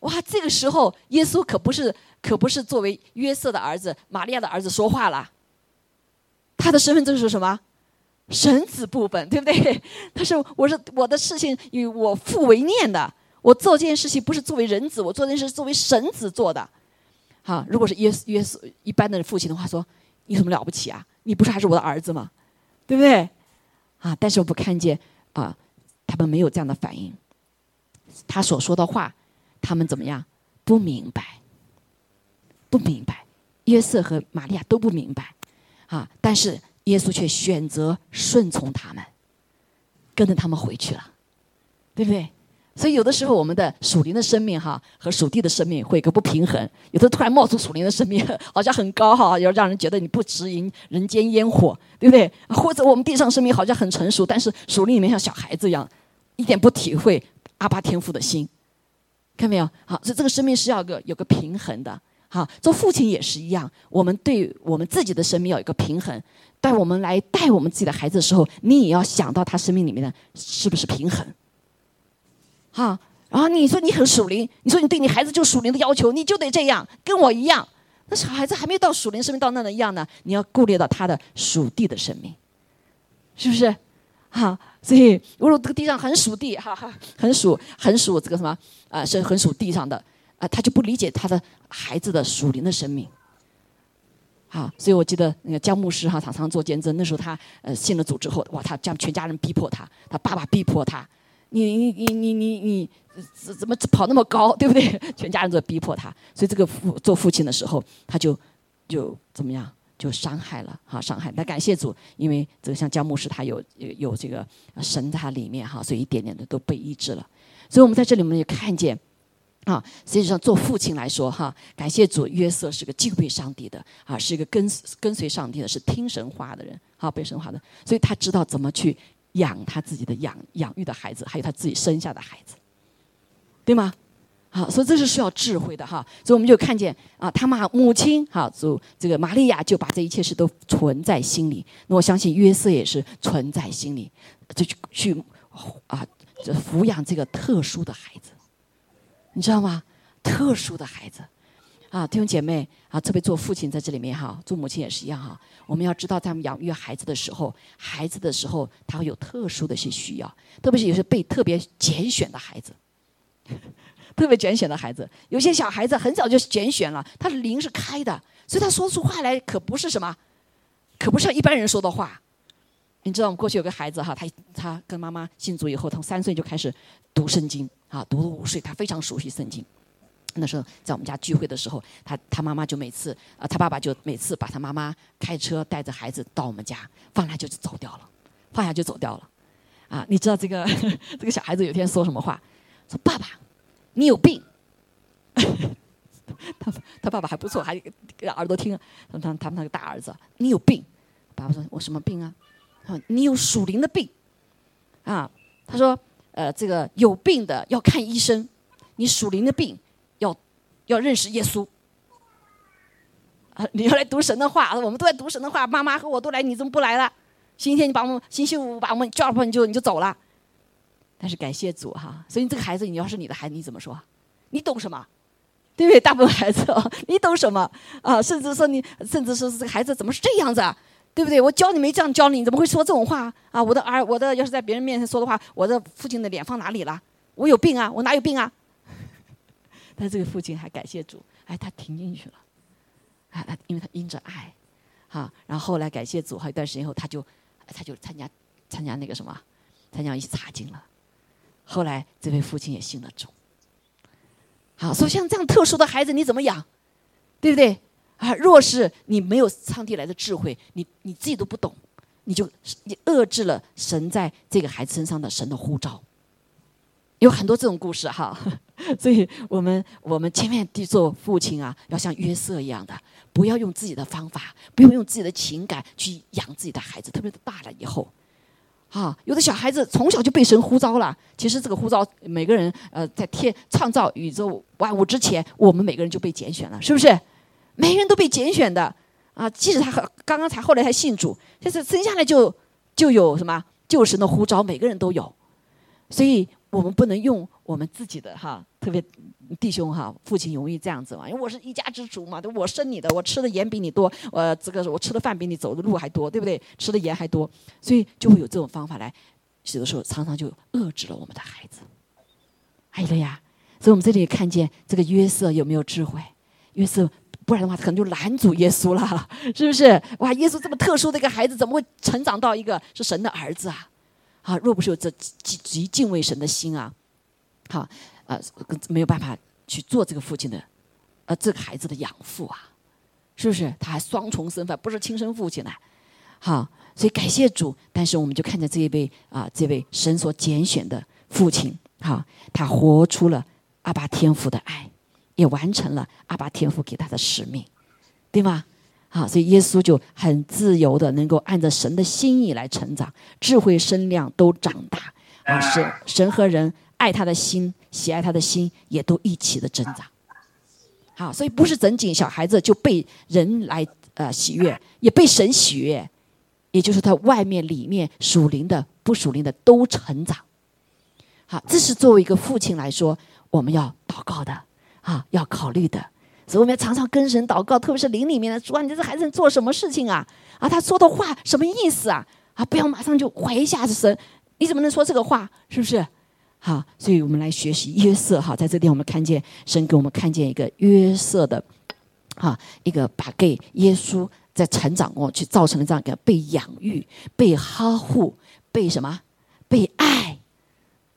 哇，这个时候耶稣可不是可不是作为约瑟的儿子、玛利亚的儿子说话了。他的身份证是什么？”神子部分，对不对？他说：“我是我的事情与我父为念的，我做这件事情不是作为人子，我做这件事是作为神子做的。”好，如果是耶耶稣一般的父亲的话，说：“你什么了不起啊？你不是还是我的儿子吗？对不对？”啊，但是我不看见啊，他们没有这样的反应。他所说的话，他们怎么样？不明白，不明白。约瑟和玛利亚都不明白啊，但是。耶稣却选择顺从他们，跟着他们回去了，对不对？所以有的时候我们的属灵的生命哈和属地的生命会有个不平衡，有的突然冒出属灵的生命，好像很高哈，要让人觉得你不直迎人间烟火，对不对？或者我们地上生命好像很成熟，但是属灵里面像小孩子一样，一点不体会阿巴天父的心，看没有？好，所以这个生命是要个有个平衡的。好，做父亲也是一样，我们对我们自己的生命要有一个平衡。带我们来带我们自己的孩子的时候，你也要想到他生命里面的是不是平衡？哈，然后你说你很属灵，你说你对你孩子就属灵的要求，你就得这样，跟我一样。那小孩子还没到属灵生命到那的一样呢，你要顾虑到他的属地的生命，是不是？哈，所以如果这个地上很属地，哈哈，很属很属这个什么啊，是很属地上的啊，他就不理解他的孩子的属灵的生命。好，所以我记得那个姜牧师哈，常常做见证。那时候他呃信了主之后，哇，他将全家人逼迫他，他爸爸逼迫他，你你你你你你怎怎么跑那么高，对不对？全家人都在逼迫他，所以这个父做父亲的时候，他就就怎么样，就伤害了哈，伤害。但感谢主，因为这个像姜牧师他有有有这个神在他里面哈，所以一点点的都被医治了。所以我们在这里面也看见。啊，实际上做父亲来说，哈，感谢主，约瑟是个敬畏上帝的，啊，是一个跟跟随上帝的，是听神话的人，好被神话的，所以他知道怎么去养他自己的养养育的孩子，还有他自己生下的孩子，对吗？好，所以这是需要智慧的哈。所以我们就看见啊，他妈母亲哈，主这个玛利亚就把这一切事都存在心里。那我相信约瑟也是存在心里，就去去啊，这抚养这个特殊的孩子。你知道吗？特殊的孩子，啊，弟兄姐妹啊，特别做父亲在这里面哈，做母亲也是一样哈。我们要知道，在我们养育孩子的时候，孩子的时候，他会有特殊的一些需要，特别是有些被特别拣选的孩子，特别拣选的孩子，有些小孩子很早就拣选了，他的灵是开的，所以他说出话来可不是什么，可不是像一般人说的话。你知道，我们过去有个孩子哈，他他跟妈妈信主以后，从三岁就开始读圣经。啊，读了五岁，他非常熟悉圣经。那时候在我们家聚会的时候，他他妈妈就每次啊，他爸爸就每次把他妈妈开车带着孩子到我们家，放下就走掉了，放下就走掉了。啊，你知道这个 这个小孩子有天说什么话？说爸爸，你有病。他他爸爸还不错，还给耳朵听。他他他那个大儿子，你有病。爸爸说，我什么病啊？你有属灵的病。啊，他说。呃，这个有病的要看医生，你属灵的病要要认识耶稣啊！你要来读神的话，我们都在读神的话。妈妈和我都来，你怎么不来了？星期天你把我们，星期五把我们叫了，你就你就走了。但是感谢主哈，所以这个孩子，你要是你的孩子，你怎么说？你懂什么？对不对？大部分孩子，你懂什么啊？甚至说你，甚至说是这个孩子怎么是这样子啊？对不对？我教你没这样教你，你怎么会说这种话啊？我的儿，我的要是在别人面前说的话，我的父亲的脸放哪里了？我有病啊？我哪有病啊？但这个父亲还感谢主，哎，他听进去了，啊，他因为他因着爱，哈，然后后来感谢主，好一段时间后，他就他就参加参加那个什么，参加一起查经了。后来这位父亲也信了主。好，说像这样特殊的孩子你怎么养，对不对？啊，若是你没有上帝来的智慧，你你自己都不懂，你就你遏制了神在这个孩子身上的神的呼召。有很多这种故事哈，所以我们我们千万地做父亲啊，要像约瑟一样的，不要用自己的方法，不用用自己的情感去养自己的孩子，特别是大了以后，啊，有的小孩子从小就被神呼召了。其实这个呼召，每个人呃，在天创造宇宙万物之前，我们每个人就被拣选了，是不是？每个人都被拣选的啊，即使他刚刚才后来才信主，就是生下来就就有什么救神的呼召，每个人都有，所以。我们不能用我们自己的哈，特别弟兄哈，父亲容易这样子嘛，因为我是一家之主嘛，我生你的，我吃的盐比你多，我这个我吃的饭比你走的路还多，对不对？吃的盐还多，所以就会有这种方法来，有的时候常常就遏制了我们的孩子。还有了呀，所以我们这里看见这个约瑟有没有智慧？约瑟不然的话，可能就拦阻耶稣了，是不是？哇，耶稣这么特殊的一个孩子，怎么会成长到一个是神的儿子啊？啊，若不是有这极极敬畏神的心啊，好，呃，没有办法去做这个父亲的，呃，这个孩子的养父啊，是不是？他还双重身份，不是亲生父亲呢。好，所以感谢主。但是我们就看见这一位啊，这位神所拣选的父亲，好，他活出了阿爸天父的爱，也完成了阿爸天父给他的使命，对吗？好，所以耶稣就很自由的，能够按照神的心意来成长，智慧、身量都长大。啊，神神和人爱他的心，喜爱他的心，也都一起的增长。好，所以不是整仅小孩子就被人来呃喜悦，也被神喜悦，也就是他外面、里面属灵的、不属灵的都成长。好，这是作为一个父亲来说，我们要祷告的啊，要考虑的。所以我们要常常跟神祷告，特别是灵里面的主啊，你这孩子做什么事情啊？啊，他说的话什么意思啊？啊，不要马上就怀疑下子神，你怎么能说这个话？是不是？好，所以我们来学习约瑟。哈，在这点我们看见神给我们看见一个约瑟的，哈，一个把给耶稣在成长过去造成了这样一个被养育、被呵护、被什么、被爱，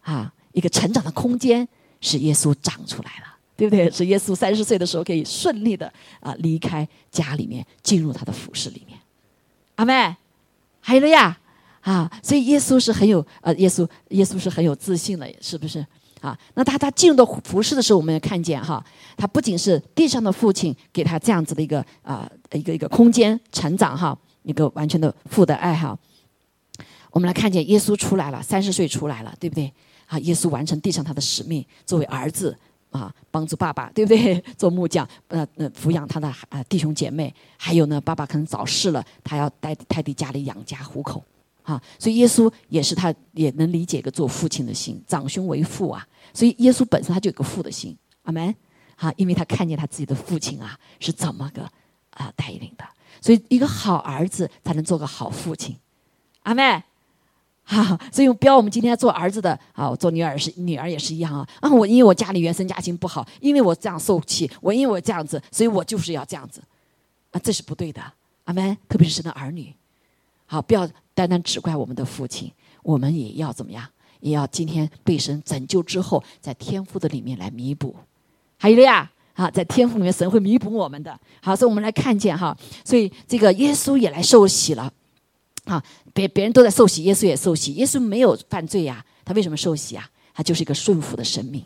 啊，一个成长的空间，使耶稣长出来了。对不对？是耶稣三十岁的时候可以顺利的啊离开家里面，进入他的服饰里面。阿妹，还有了呀啊！所以耶稣是很有呃，耶稣耶稣是很有自信的，是不是啊？那他他进入到服饰的时候，我们也看见哈，他不仅是地上的父亲给他这样子的一个啊一个一个空间成长哈，一个完全的父的爱好。我们来看见耶稣出来了，三十岁出来了，对不对？啊，耶稣完成地上他的使命，作为儿子。啊，帮助爸爸，对不对？做木匠，呃，呃，抚养他的啊弟兄姐妹，还有呢，爸爸可能早逝了，他要代代替家里养家糊口，啊，所以耶稣也是他也能理解一个做父亲的心，长兄为父啊，所以耶稣本身他就有个父的心，阿门，啊，因为他看见他自己的父亲啊是怎么个啊带领的，所以一个好儿子才能做个好父亲，阿门。哈，所以不要我们今天做儿子的啊，做女儿是女儿也是一样啊啊！我因为我家里原生家庭不好，因为我这样受气，我因为我这样子，所以我就是要这样子，啊，这是不对的，阿门。特别是生的儿女，好，不要单单只怪我们的父亲，我们也要怎么样？也要今天被神拯救之后，在天父的里面来弥补。还有了呀，啊，在天赋里面，神会弥补我们的。好，所以我们来看见哈，所以这个耶稣也来受洗了。啊，别别人都在受洗，耶稣也受洗。耶稣没有犯罪呀，他为什么受洗啊？他就是一个顺服的生命，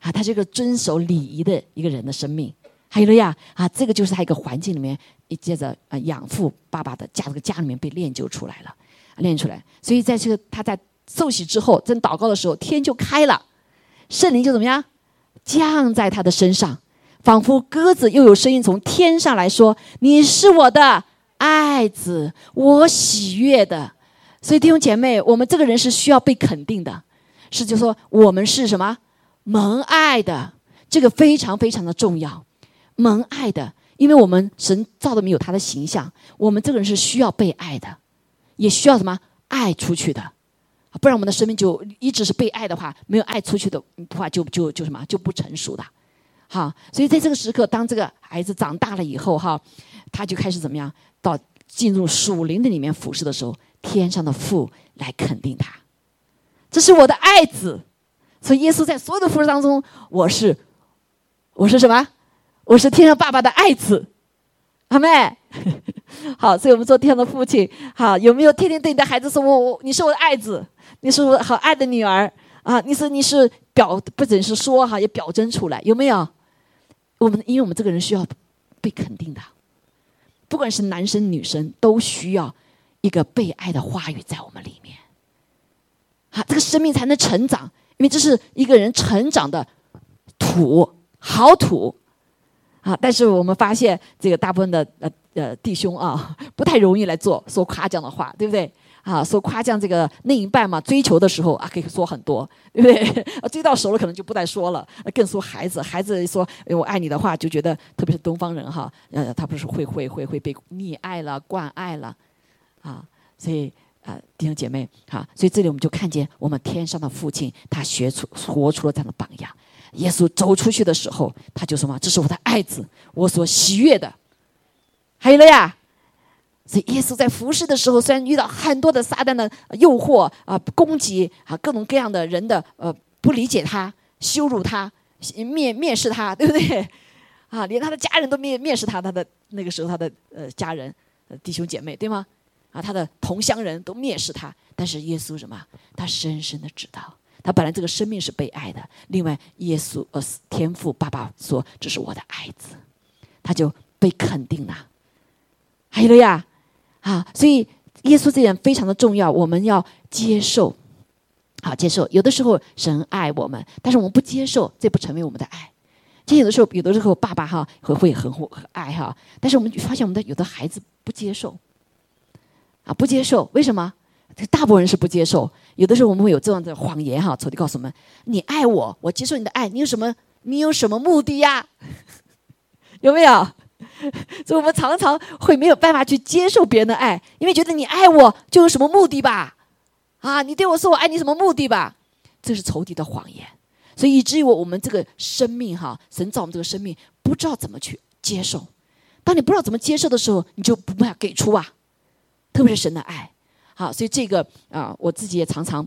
啊，他是一个遵守礼仪的一个人的生命。还有了呀，啊，这个就是他一个环境里面，一接着啊养父爸爸的家这个家里面被练就出来了，练出来。所以在这个他在受洗之后，正祷告的时候，天就开了，圣灵就怎么样降在他的身上，仿佛鸽子又有声音从天上来说：“你是我的。”爱子，我喜悦的，所以弟兄姐妹，我们这个人是需要被肯定的，是就说我们是什么？蒙爱的，这个非常非常的重要，蒙爱的，因为我们神造的没有他的形象，我们这个人是需要被爱的，也需要什么？爱出去的，不然我们的生命就一直是被爱的话，没有爱出去的话，就就就什么？就不成熟的，哈，所以在这个时刻，当这个孩子长大了以后，哈，他就开始怎么样？到进入属灵的里面服侍的时候，天上的父来肯定他，这是我的爱子。所以耶稣在所有的服侍当中，我是，我是什么？我是天上爸爸的爱子，阿妹。好，所以我们做天上的父亲，好，有没有天天对你的孩子说：“我我你是我的爱子，你是我好爱的女儿啊！”你是你是表不仅是说哈，也表征出来，有没有？我们因为我们这个人需要被肯定的，不管是男生女生，都需要一个被爱的话语在我们里面。啊，这个生命才能成长，因为这是一个人成长的土，好土啊！但是我们发现，这个大部分的呃呃弟兄啊，不太容易来做说夸奖的话，对不对？啊，说夸奖这个另一半嘛，追求的时候啊，可以说很多，对不对？追到手了，可能就不再说了。更说孩子，孩子说“我爱你”的话，就觉得特别是东方人哈，呃，他不是会会会会被溺爱了、惯爱了，啊，所以啊，弟兄姐妹，哈，所以这里我们就看见我们天上的父亲，他学出活出了这样的榜样。耶稣走出去的时候，他就说嘛：“这是我的爱子，我所喜悦的。”还有了呀。所以，耶稣在服侍的时候，虽然遇到很多的撒旦的诱惑啊、攻击啊、各种各样的人的呃不理解他、羞辱他、蔑蔑视他，对不对？啊，连他的家人都蔑蔑视他，他的那个时候他的呃家人、呃弟兄姐妹，对吗？啊，他的同乡人都蔑视他，但是耶稣什么？他深深的知道，他本来这个生命是被爱的。另外，耶稣呃天父爸爸说这是我的爱子，他就被肯定了。还有了呀。啊，所以耶稣这点非常的重要，我们要接受，好接受。有的时候神爱我们，但是我们不接受，这不成为我们的爱。其实有的时候，有的时候爸爸哈会会很很爱哈，但是我们发现我们的有的孩子不接受，啊不接受，为什么？大部分人是不接受。有的时候我们会有这样的谎言哈，仇敌告诉我们：你爱我，我接受你的爱，你有什么？你有什么目的呀？有没有？所以，我们常常会没有办法去接受别人的爱，因为觉得你爱我就有什么目的吧？啊，你对我说我爱你什么目的吧？这是仇敌的谎言。所以，以至于我们这个生命哈，神造我们这个生命，不知道怎么去接受。当你不知道怎么接受的时候，你就不办法给出啊。特别是神的爱，好，所以这个啊，我自己也常常。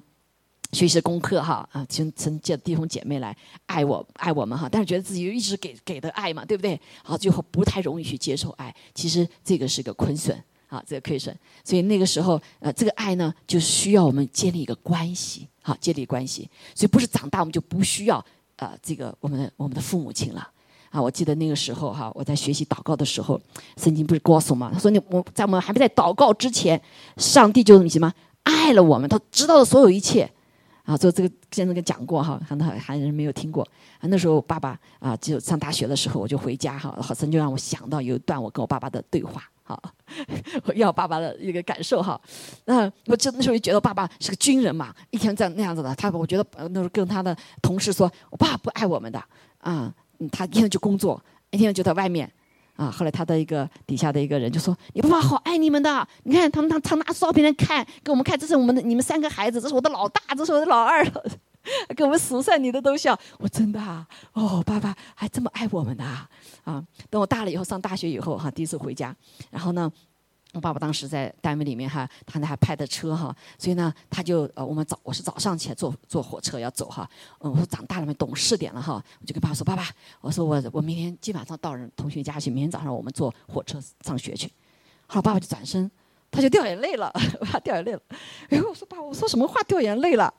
学习功课哈啊，请请借弟兄姐妹来爱我爱我们哈，但是觉得自己又一直给给的爱嘛，对不对？好，最后不太容易去接受爱。其实这个是个亏损啊，这个亏损。所以那个时候呃，这个爱呢，就需要我们建立一个关系，好，建立关系。所以不是长大我们就不需要呃这个我们的我们的父母亲了啊。我记得那个时候哈，我在学习祷告的时候，圣经不是告诉嘛，他说你我在我们还没在祷告之前，上帝就什么爱了我们，他知道了所有一切。啊，做这个先生跟讲过哈，很多韩人没有听过。啊，那时候爸爸啊，就上大学的时候，我就回家哈，好像就让我想到有一段我跟我爸爸的对话，哈，要爸爸的一个感受哈。那我就那时候就觉得爸爸是个军人嘛，一天这样那样子的。他我觉得那时候跟他的同事说，我爸不爱我们的啊，他一天就工作，一天就在外面。啊！后来他的一个底下的一个人就说：“你爸爸好爱你们的，你看他们他他拿照片来看，给我们看，这是我们的你们三个孩子，这是我的老大，这是我的老二，给我们数算你的都笑。我真的啊，哦，爸爸还这么爱我们的啊！等我大了以后上大学以后哈，第一次回家，然后呢。”我爸爸当时在单位里面哈，他那还派的车哈，所以呢，他就呃，我们早我是早上起来坐坐火车要走哈，嗯，我说长大了嘛，懂事点了哈，我就跟爸爸说，爸爸，我说我我明天基本上到人同学家去，明天早上我们坐火车上学去。好，爸爸就转身，他就掉眼泪了，他掉眼泪了。哎，我说爸，我说什么话掉眼泪了？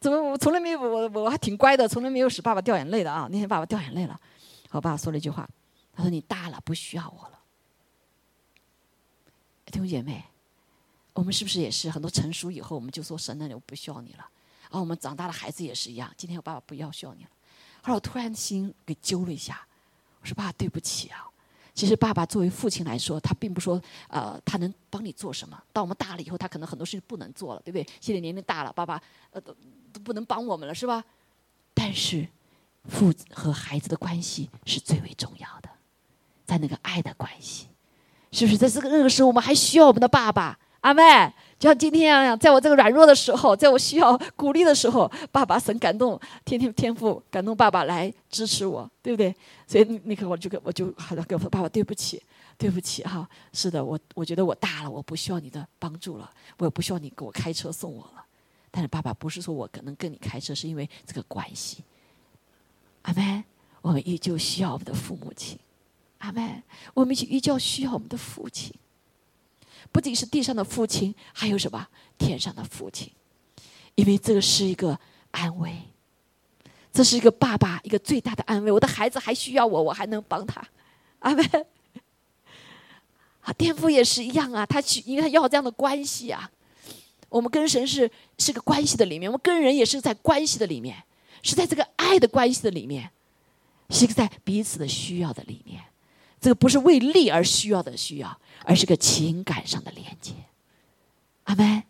怎么我从来没有我我还挺乖的，从来没有使爸爸掉眼泪的啊？那天爸爸掉眼泪了，我爸爸说了一句话，他说你大了，不需要我了。弟兄姐妹，我们是不是也是很多成熟以后，我们就说神，那我不需要你了。啊，我们长大的孩子也是一样。今天我爸爸不要需要你了。后来我突然心给揪了一下，我说爸爸对不起啊。其实爸爸作为父亲来说，他并不说呃他能帮你做什么。到我们大了以后，他可能很多事情不能做了，对不对？现在年龄大了，爸爸呃都都不能帮我们了，是吧？但是父子和孩子的关系是最为重要的，在那个爱的关系。是不是在这个那个时候，我们还需要我们的爸爸阿妹，就像今天一样，在我这个软弱的时候，在我需要鼓励的时候，爸爸神感动，天天天赋感动爸爸来支持我，对不对？所以那刻我就跟我就好像跟我说：“爸爸，对不起，对不起哈。”是的，我我觉得我大了，我不需要你的帮助了，我也不需要你给我开车送我了。但是爸爸不是说我可能跟你开车，是因为这个关系。阿妹，我们依旧需要我们的父母亲。阿妹，我们一起依旧需要我们的父亲。不仅是地上的父亲，还有什么天上的父亲？因为这个是一个安慰，这是一个爸爸一个最大的安慰。我的孩子还需要我，我还能帮他，阿妹。啊，天父也是一样啊，他去，因为他要这样的关系啊。我们跟神是是个关系的里面，我们跟人也是在关系的里面，是在这个爱的关系的里面，是一个在彼此的需要的里面。这个不是为利而需要的需要。而是个情感上的连接，阿妹，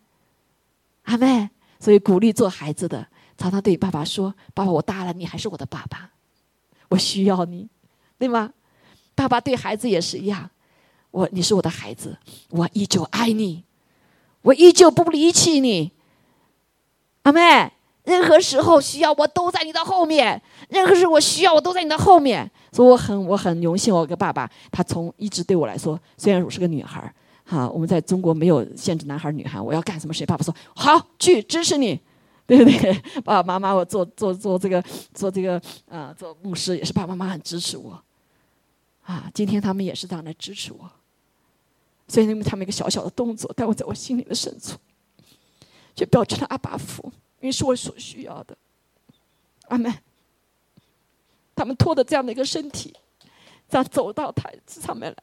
阿妹，所以鼓励做孩子的，常常对爸爸说：“爸爸，我大了，你还是我的爸爸，我需要你，对吗？”爸爸对孩子也是一样，我你是我的孩子，我依旧爱你，我依旧不离弃你，阿妹。任何时候需要我都在你的后面，任何事我需要我都在你的后面，所以我很我很荣幸，我个爸爸，他从一直对我来说，虽然我是个女孩儿，哈，我们在中国没有限制男孩女孩，我要干什么谁爸爸说好去支持你，对不对？爸爸妈妈我做做做这个做这个啊做牧师也是爸爸妈妈很支持我，啊，今天他们也是这样来支持我，所以因为他们一个小小的动作，但我在我心里的深处，就表证了阿爸父。因为是我所需要的，阿门。他们拖着这样的一个身体，这样走到台子上面来。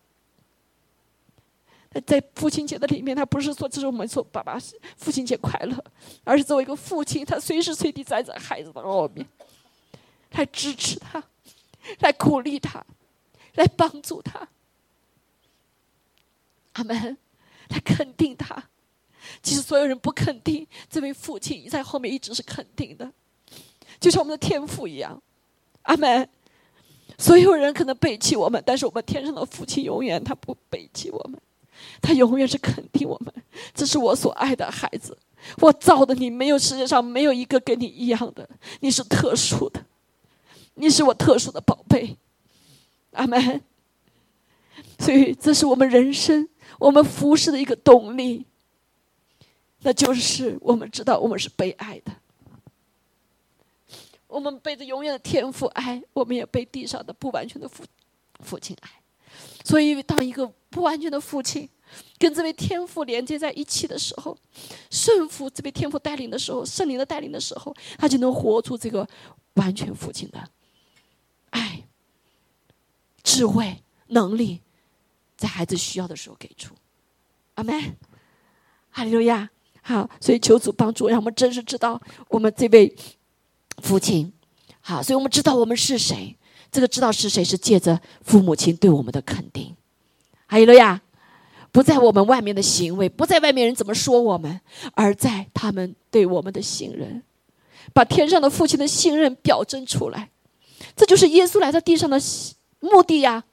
在父亲节的里面，他不是说这是我们说爸爸父亲节快乐，而是作为一个父亲，他随时随地站在孩子的后面，来支持他，来鼓励他，来帮助他，阿门，来肯定他。其实所有人不肯定这位父亲在后面一直是肯定的，就像我们的天父一样，阿门。所有人可能背弃我们，但是我们天上的父亲永远他不背弃我们，他永远是肯定我们。这是我所爱的孩子，我造的你没有世界上没有一个跟你一样的，你是特殊的，你是我特殊的宝贝，阿门。所以这是我们人生我们服侍的一个动力。那就是我们知道我们是被爱的，我们被着永远的天赋爱，我们也被地上的不完全的父父亲爱。所以，当一个不完全的父亲跟这位天赋连接在一起的时候，顺服这位天赋带领的时候，圣灵的带领的时候，他就能活出这个完全父亲的爱、智慧、能力，在孩子需要的时候给出。阿门，哈利路亚。好，所以求主帮助，让我们真实知道我们这位父亲。好，所以我们知道我们是谁。这个知道是谁，是借着父母亲对我们的肯定。还有了呀，不在我们外面的行为，不在外面人怎么说我们，而在他们对我们的信任，把天上的父亲的信任表征出来。这就是耶稣来到地上的目的呀，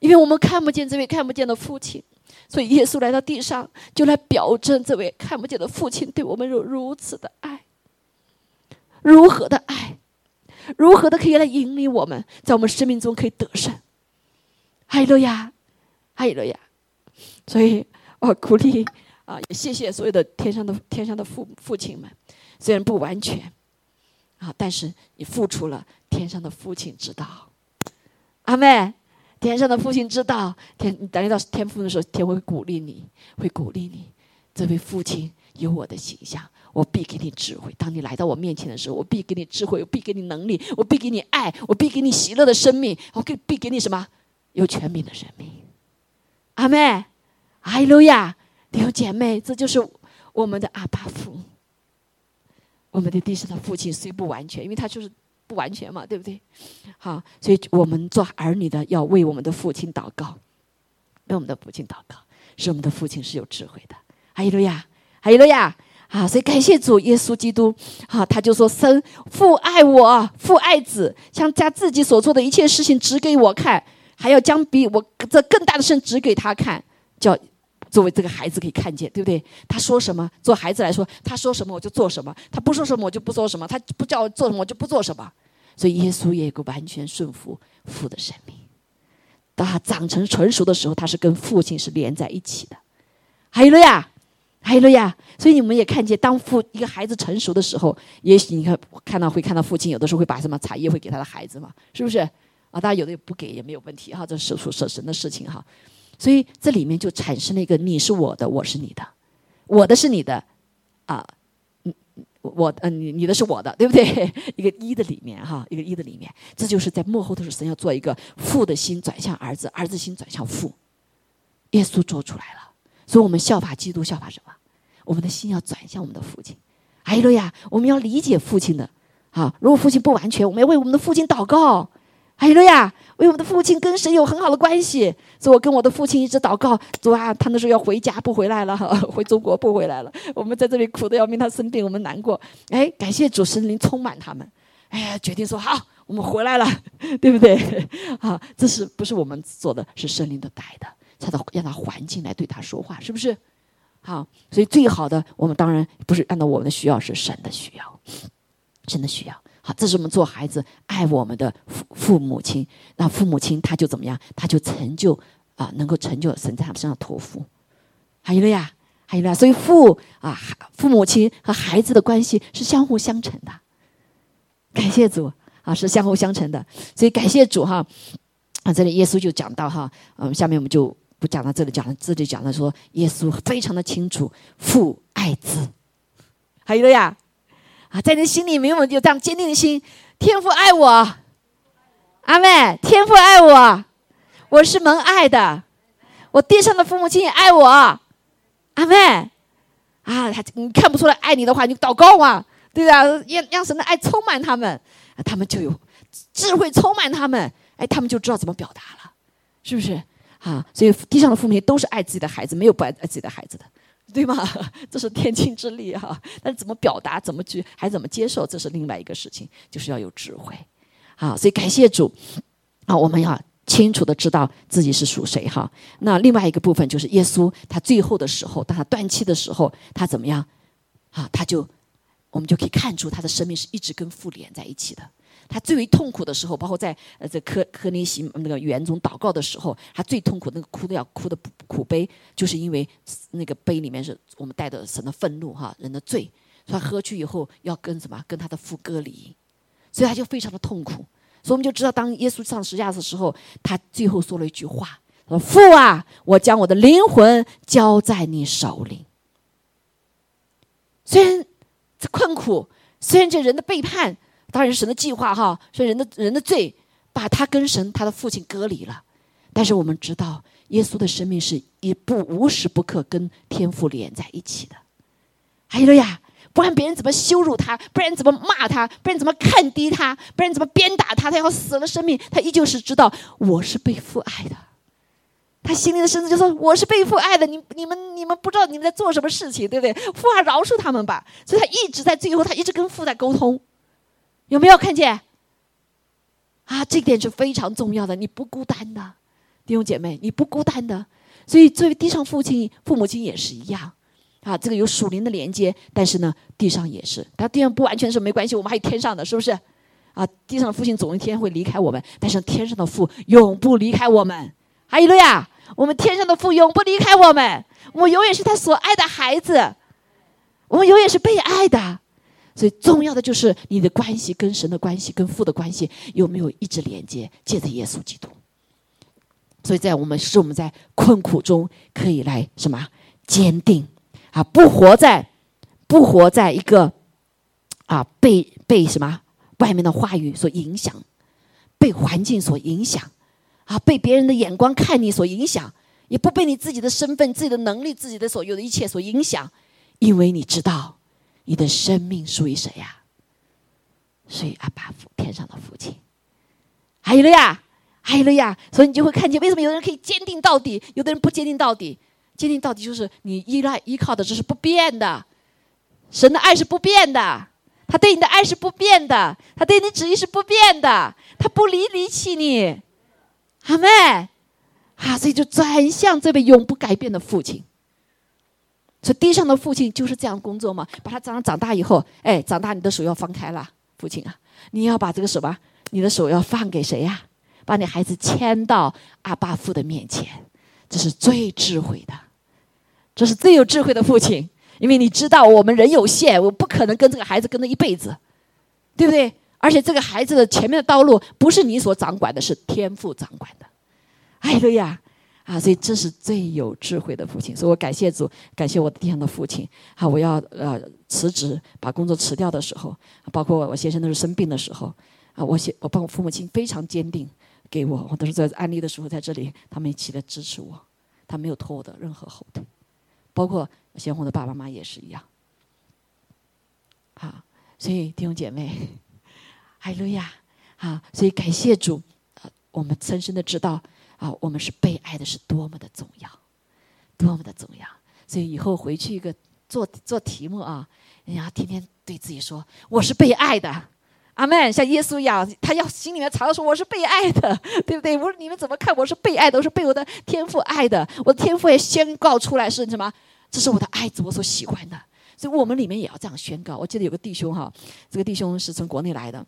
因为我们看不见这位看不见的父亲。所以，耶稣来到地上，就来表征这位看不见的父亲对我们有如此的爱，如何的爱，如何的可以来引领我们，在我们生命中可以得胜。哈利路亚，哈利路亚。所以，我鼓励啊，也谢谢所有的天上的天上的父父亲们，虽然不完全啊，但是你付出了，天上的父亲知道。阿妹。天上的父亲知道，天你到天父的时候，天会鼓励你，会鼓励你。这位父亲有我的形象，我必给你智慧。当你来到我面前的时候，我必给你智慧，我必给你能力，我必给你爱，我必给你喜乐的生命，我给必给你什么？有权柄的生命。阿妹，阿路亚，弟兄姐妹，这就是我们的阿爸父。我们的地上的父亲虽不完全，因为他就是。不完全嘛，对不对？好，所以我们做儿女的要为我们的父亲祷告，为我们的父亲祷告，使我们的父亲是有智慧的。哈利路亚，哈利路亚！啊，所以感谢主耶稣基督。啊，他就说：“生父爱我，父爱子，将将自己所做的一切事情指给我看，还要将比我这更大的事指给他看，叫作为这个孩子可以看见，对不对？他说什么，做孩子来说，他说什么我就做什么，他不说什么我就不说什么，他不叫我做什么我就不做什么。所以耶稣也有个完全顺服父的生命。当他长成成熟的时候，他是跟父亲是连在一起的。还有了呀，还有了呀。所以你们也看见，当父一个孩子成熟的时候，也许你看看到会看到父亲有的时候会把什么茶叶会给他的孩子嘛，是不是？啊，当然有的也不给也没有问题哈，这是属神的事情哈。所以这里面就产生了一个你是我的，我是你的，我的是你的，啊，嗯，我嗯，你你的是我的，对不对？一个一的里面哈，一个一的里面，这就是在幕后都是神要做一个父的心转向儿子，儿子心转向父，耶稣做出来了。所以我们效法基督，效法什么？我们的心要转向我们的父亲。哎呀呀，我们要理解父亲的啊。如果父亲不完全，我们要为我们的父亲祷告。哎呀呀，为我们的父亲跟神有很好的关系。所以我跟我的父亲一直祷告，主啊，他那时候要回家不回来了，回中国不回来了。我们在这里苦的要命，他生病，我们难过。哎，感谢主神灵充满他们。哎呀，决定说好，我们回来了，对不对？啊，这是不是我们做的？是神灵的带的。才到让他环境来对他说话，是不是？好，所以最好的，我们当然不是按照我们的需要，是神的需要，神的需要。好，这是我们做孩子爱我们的父父母亲，那父母亲他就怎么样？他就成就啊，能够成就神在他们身上托付。还有了呀，还有了，所以父啊，父母亲和孩子的关系是相互相成的。感谢主啊，是相互相成的。所以感谢主哈啊，这里耶稣就讲到哈，嗯，下面我们就。不讲到这里，讲到这里讲到说，耶稣非常的清楚父爱子，还有了呀，啊，在你心里没有有这样坚定的心，天父爱我，阿妹，天父爱我，我是蒙爱的，我地上的父母亲也爱我，阿妹，啊，他你看不出来爱你的话，你祷告啊，对吧？让让神的爱充满他们，他们就有智慧充满他们，哎，他们就知道怎么表达了，是不是？啊，所以地上的父母都是爱自己的孩子，没有不爱爱自己的孩子的，对吗？这是天经之理哈。但是怎么表达，怎么去，还怎么接受，这是另外一个事情，就是要有智慧。好，所以感谢主啊，我们要清楚的知道自己是属谁哈。那另外一个部分就是耶稣，他最后的时候，当他断气的时候，他怎么样？啊，他就我们就可以看出他的生命是一直跟父连在一起的。他最为痛苦的时候，包括在呃这科科尼西那个园中祷告的时候，他最痛苦那个哭的要哭的苦悲，就是因为那个杯里面是我们带的神的愤怒哈，人的罪，他喝去以后要跟什么跟他的父割离，所以他就非常的痛苦。所以我们就知道，当耶稣上十字架的时候，他最后说了一句话：“说父啊，我将我的灵魂交在你手里。”虽然这困苦，虽然这人的背叛。当然是神的计划哈，所以人的人的罪把他跟神他的父亲隔离了。但是我们知道，耶稣的生命是一不无时不刻跟天父连在一起的。还有呀，不然别人怎么羞辱他，不然怎么骂他，不然怎么看低他，不然怎么鞭打他，他要死了生命，他依旧是知道我是被父爱的。他心里的深处就说：“我是被父爱的，你你们你们不知道你们在做什么事情，对不对？父啊，饶恕他们吧。”所以他一直在最后，他一直跟父在沟通。有没有看见？啊，这点是非常重要的。你不孤单的，弟兄姐妹，你不孤单的。所以，作为地上父亲、父母亲也是一样。啊，这个有属灵的连接，但是呢，地上也是。他地上不完全是没关系，我们还有天上的，是不是？啊，地上的父亲总有一天会离开我们，但是天上的父永不离开我们。还有了呀，我们天上的父永不离开我们，我们永远是他所爱的孩子，我们永远是被爱的。所以重要的就是你的关系跟神的关系跟父的关系有没有一直连接？借着耶稣基督。所以在我们是我们在困苦中可以来什么坚定啊？不活在不活在一个啊被被什么外面的话语所影响，被环境所影响啊，被别人的眼光看你所影响，也不被你自己的身份、自己的能力、自己的所有的一切所影响，因为你知道。你的生命属于谁呀？属于阿爸父天上的父亲。还有了呀，还有了呀，所以你就会看见为什么有的人可以坚定到底，有的人不坚定到底。坚定到底就是你依赖依靠的这是不变的，神的爱是不变的，他对你的爱是不变的，他对你旨意是不变的，他不离离弃你，阿妹啊，所以就转向这位永不改变的父亲。所以地上的父亲就是这样工作嘛，把他长长大以后，哎，长大你的手要放开了，父亲啊，你要把这个手吧，你的手要放给谁呀？把你孩子牵到阿爸父的面前，这是最智慧的，这是最有智慧的父亲，因为你知道我们人有限，我不可能跟这个孩子跟着一辈子，对不对？而且这个孩子的前面的道路不是你所掌管的，是天父掌管的。哎对呀，啊，所以这是最有智慧的父亲。所以我感谢主，感谢我的地上的父亲。好，我要呃辞职，把工作辞掉的时候，包括我先生都是生病的时候，啊，我先我帮我父母亲非常坚定。给我，我都是在安利的时候在这里，他们一起来支持我，他没有拖我的任何后腿，包括贤红的爸爸妈妈也是一样。好，所以弟兄姐妹，海路亚，啊，所以感谢主，啊，我们深深的知道，啊，我们是被爱的，是多么的重要，多么的重要。所以以后回去一个做做题目啊，你要天天对自己说，我是被爱的。阿门，像耶稣一样，他要心里面常说我是被爱的，对不对？我说你们怎么看我是被爱的？我是被我的天赋爱的，我的天赋也宣告出来是什么？这是我的爱子，我所喜欢的。所以我们里面也要这样宣告。我记得有个弟兄哈，这个弟兄是从国内来的，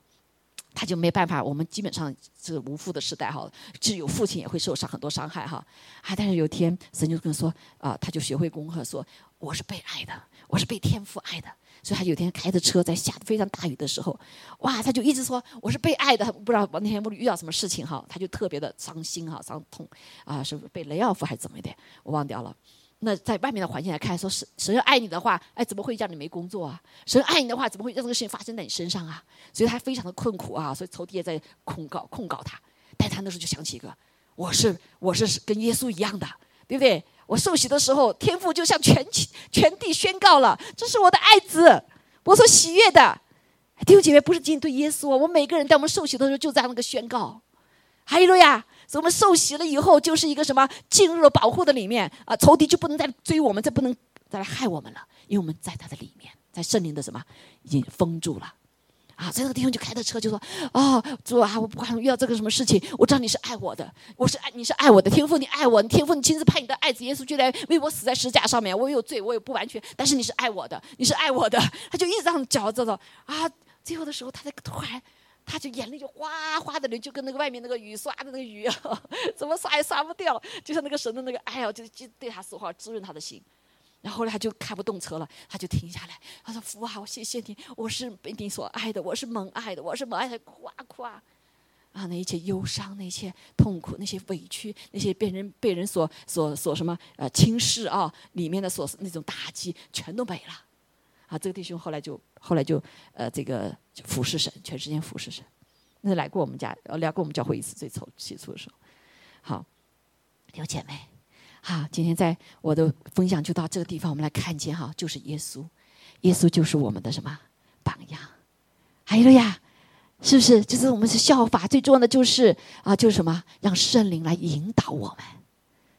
他就没办法。我们基本上是无父的时代哈，只有父亲也会受伤很多伤害哈。啊，但是有天神就跟说啊，他就学会功课，说我是被爱的，我是被天父爱的。所以他有天开着车在下非常大雨的时候，哇，他就一直说我是被爱的，不知道那天遇到什么事情哈，他就特别的伤心哈，伤痛啊，是被雷奥夫还是怎么的，我忘掉了。那在外面的环境来看，说是神神爱你的话，哎，怎么会让你没工作啊？神爱你的话，怎么会让这个事情发生在你身上啊？所以他非常的困苦啊，所以仇敌也在控告控告他。但他那时候就想起一个，我是我是跟耶稣一样的，对不对？我受洗的时候，天父就向全全地宣告了：“这是我的爱子，我所喜悦的。”弟兄姐妹，不是仅仅对耶稣，我们每个人在我们受洗的时候就这样那个宣告。哈利路亚！所以我们受洗了以后，就是一个什么进入了保护的里面啊，仇敌就不能再追我们，再不能再来害我们了，因为我们在他的里面，在圣灵的什么已经封住了。啊，在那个地方就开着车就说：“啊，主啊，我不管遇到这个什么事情，我知道你是爱我的，我是爱你是爱我的天父，你爱我，你天父你亲自派你的爱子耶稣就来为我死在石架上面，我有罪，我也不完全，但是你是爱我的，你是爱我的。”他就一直这样讲着啊，最后的时候，他在突然，他就眼泪就哗哗的流，就跟那个外面那个雨刷的那个雨啊，怎么刷也刷不掉，就像那个神的那个爱啊，就就对他说话，滋润他的心。然后呢，他就开不动车了，他就停下来。他说：“父啊，我谢谢你，我是被你所爱的，我是蒙爱的，我是蒙爱的。”哭啊哭啊！啊，那一切忧伤，那些痛苦，那些委屈，那些被人被人所所所什么呃轻视啊，里面的所那种打击，全都没了。啊，这个弟兄后来就后来就呃这个服侍神，全时间服侍神。那来过我们家，来过我们教会一次，最初起初的时候。好，有姐妹。好，今天在我的分享就到这个地方，我们来看见哈，就是耶稣，耶稣就是我们的什么榜样？还有呀，是不是？就是我们是效法，最重要的就是啊，就是什么？让圣灵来引导我们。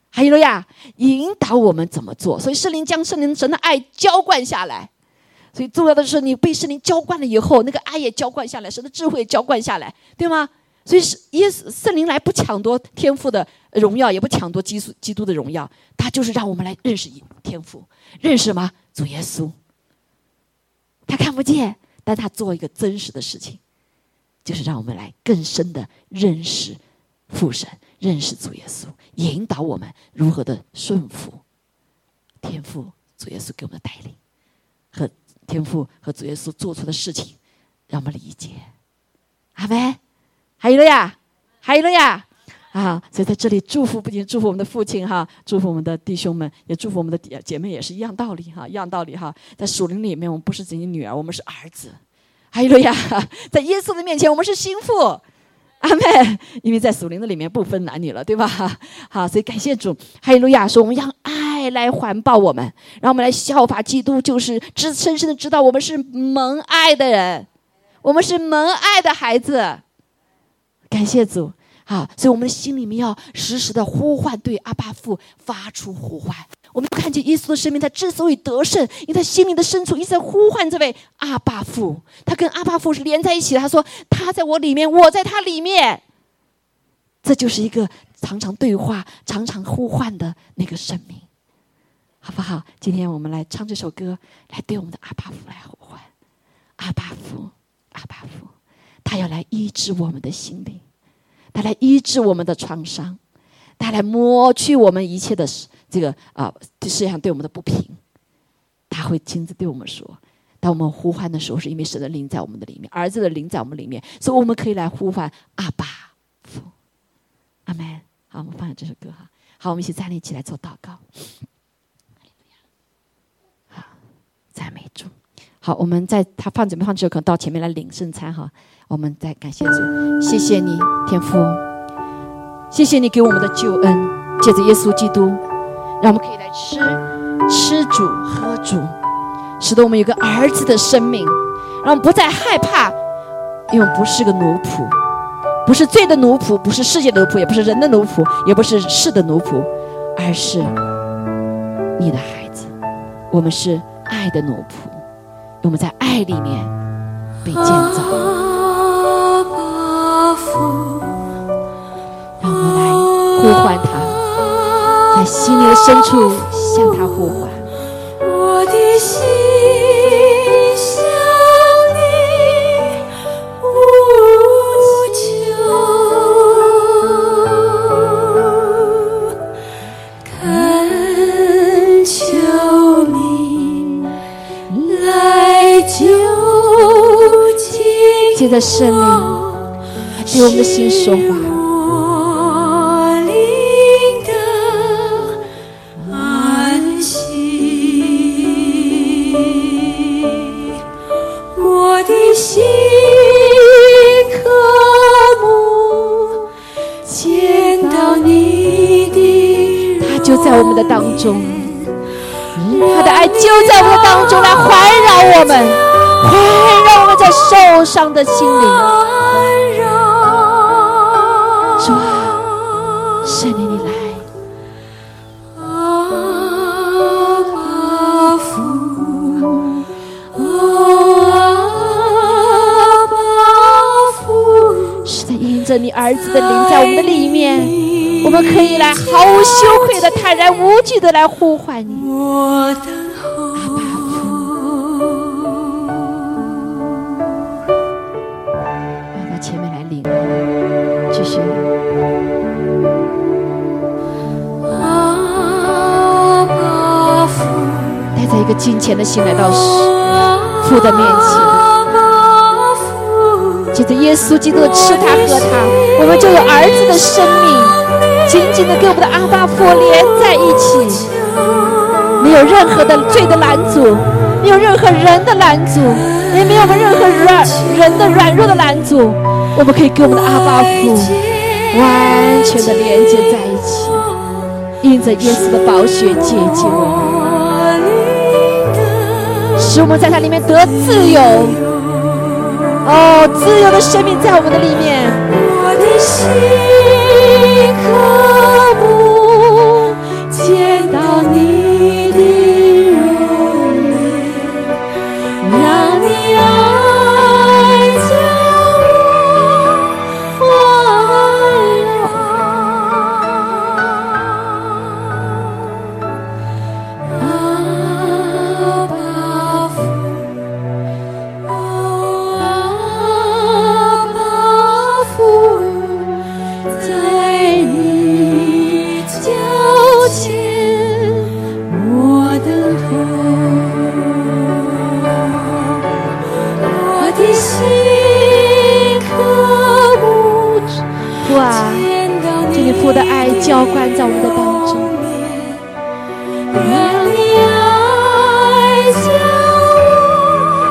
还有呀，引导我们怎么做？所以圣灵将圣灵神的爱浇灌下来。所以重要的是，你被圣灵浇灌了以后，那个爱也浇灌下来，神的智慧浇灌下来，对吗？所以是耶稣圣灵来不抢夺天赋的荣耀，也不抢夺基督基督的荣耀，他就是让我们来认识天赋，认识什么主耶稣。他看不见，但他做一个真实的事情，就是让我们来更深的认识父神，认识主耶稣，引导我们如何的顺服天赋主耶稣给我们的带领，和天赋和主耶稣做出的事情，让我们理解。阿门。还有了呀，还有了呀，啊！所以在这里祝福，不仅祝福我们的父亲哈，祝福我们的弟兄们，也祝福我们的姐姐妹，也是一样道理哈，一样道理哈。在属灵里面，我们不是仅仅女儿，我们是儿子。还有了呀，在耶稣的面前，我们是心腹。阿妹，因为在属灵的里面不分男女了，对吧？好，所以感谢主。还有路亚说，我们要爱来环抱我们，让我们来效法基督，就是知深深的知道我们是蒙爱的人，我们是蒙爱的孩子。感谢主，好，所以我们的心里面要时时的呼唤，对阿爸父发出呼唤。我们看见耶稣的生命，他之所以得胜，因为他心灵的深处一直在呼唤这位阿爸父。他跟阿爸父是连在一起的。他说：“他在我里面，我在他里面。”这就是一个常常对话、常常呼唤的那个生命。好不好？今天我们来唱这首歌，来对我们的阿巴夫来呼唤。阿巴夫，阿巴夫，他要来医治我们的心灵，他来医治我们的创伤，他来抹去我们一切的这个啊世界上对我们的不平。他会亲自对我们说：，当我们呼唤的时候，是因为神的灵在我们的里面，儿子的灵在我们里面，所以我们可以来呼唤阿巴夫。阿门。好，我们放下这首歌哈。好，我们一起站立起来做祷告。赞美主。好，我们在他放准备放之后，可能到前面来领圣餐哈。我们再感谢主，谢谢你天父，谢谢你给我们的救恩，借着耶稣基督，让我们可以来吃吃主喝主，使得我们有个儿子的生命，让我们不再害怕，因为我们不是个奴仆。不是罪的奴仆，不是世界的奴仆，也不是人的奴仆，也不是世的奴仆，而是你的孩子。我们是爱的奴仆，我们在爱里面被建造。让我们来呼唤他，在心灵深处向他呼唤。借着圣灵对我们的心说话。我的心渴慕见到你的，他就在我们的当中，他的爱就在我们的当中来环绕我们。快让我们在受伤的心灵，主啊，圣灵你来。是的，印着你儿子的灵在我们的里面，我们可以来毫无羞愧的、坦然无惧的来呼唤你。金钱的心来到父的面前，借着耶稣基督吃他喝他，我们就有儿子的生命，紧紧的跟我们的阿爸父连在一起，没有任何的罪的拦阻，没有任何人的拦阻，也没有我们任何软人的软弱的拦阻，我们可以跟我们的阿爸父完全的连接在一起，因着耶稣的宝血洁净我们。使我们在它里面得自由，哦，自由的生命在我们的里面。我的心浇灌在我们的当中，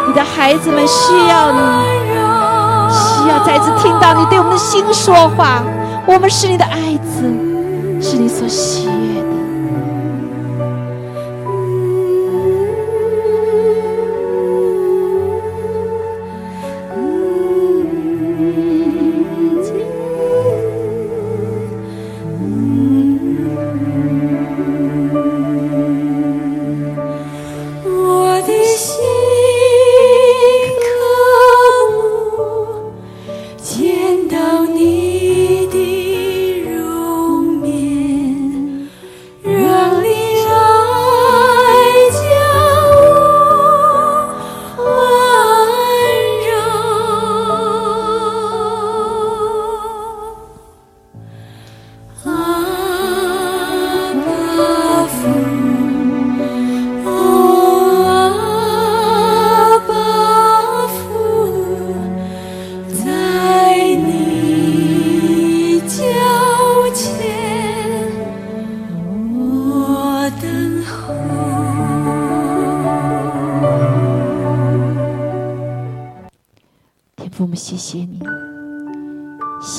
你的孩子们需要你，需要再次听到你对我们的心说话。我们是你的爱子，是你所喜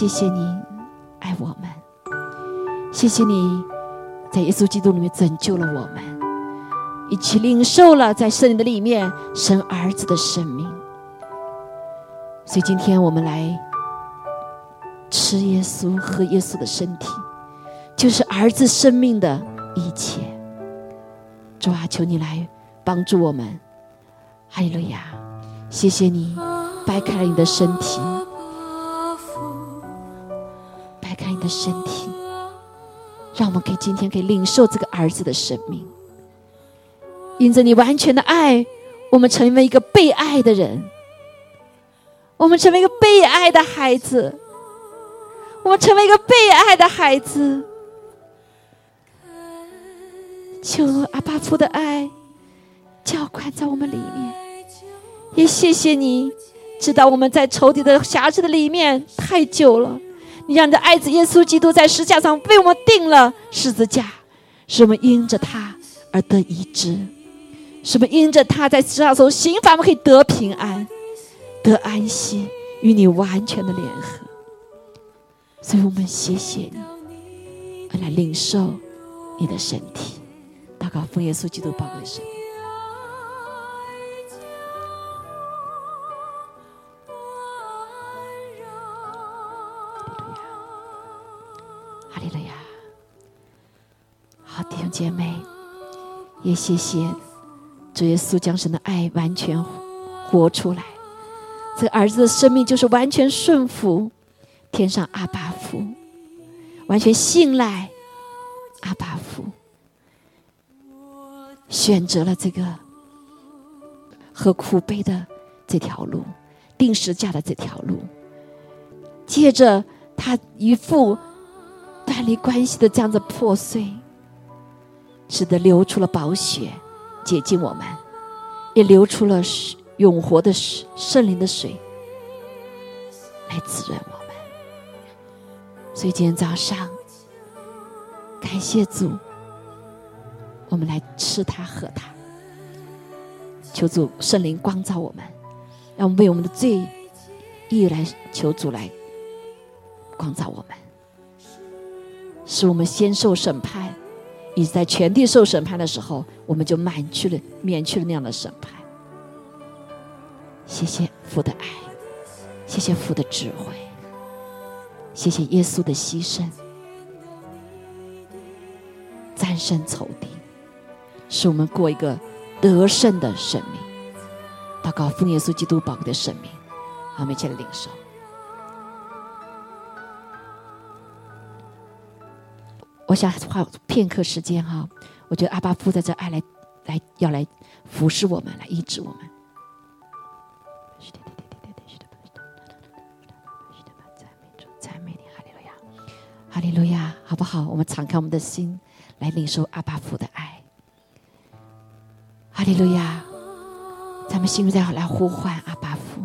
谢谢你爱我们，谢谢你在耶稣基督里面拯救了我们，一起领受了在圣灵的里面生儿子的生命。所以今天我们来吃耶稣、喝耶稣的身体，就是儿子生命的一切。主啊，求你来帮助我们，哈利路亚！谢谢你掰开了你的身体。看你的身体，让我们可以今天可以领受这个儿子的生命。因着你完全的爱，我们成为一个被爱的人，我们成为一个被爱的孩子，我们成为一个被爱的孩子。求阿巴父的爱浇灌在我们里面，也谢谢你，知道我们在仇敌的辖制的里面太久了。你让你的爱子耶稣基督在十字架上为我们定了十字架，使我们因着他而得医治，使我们因着他在十字架上刑罚，我们可以得平安、得安息，与你完全的联合。所以我们谢谢你，来领受你的身体，祷告奉耶稣基督宝贵的弟兄。姐妹，也谢谢主耶稣将神的爱完全活出来。这儿子的生命就是完全顺服天上阿巴父，完全信赖阿巴父，选择了这个和苦悲的这条路，定时架的这条路。接着，他与父断离关系的这样子破碎。使得流出了宝血，洁净我们，也流出了永活的，圣灵的水，来滋润我们。所以今天早上，感谢主，我们来吃它喝它，求主圣灵光照我们，让我们为我们的罪意来求主来光照我们，使我们先受审判。你在全地受审判的时候，我们就免去了免去了那样的审判。谢谢父的爱，谢谢父的智慧，谢谢耶稣的牺牲，战胜仇敌，使我们过一个得胜的生命。祷告奉耶稣基督宝贵的生命，好，我们一起来领受。我想花片刻时间哈，我觉得阿巴夫在这爱来来要来服侍我们，来医治我们。哈利路亚，好不好？我们敞开我们的心，来领受阿巴父的爱。哈利路亚，咱们心中再来呼唤阿巴父。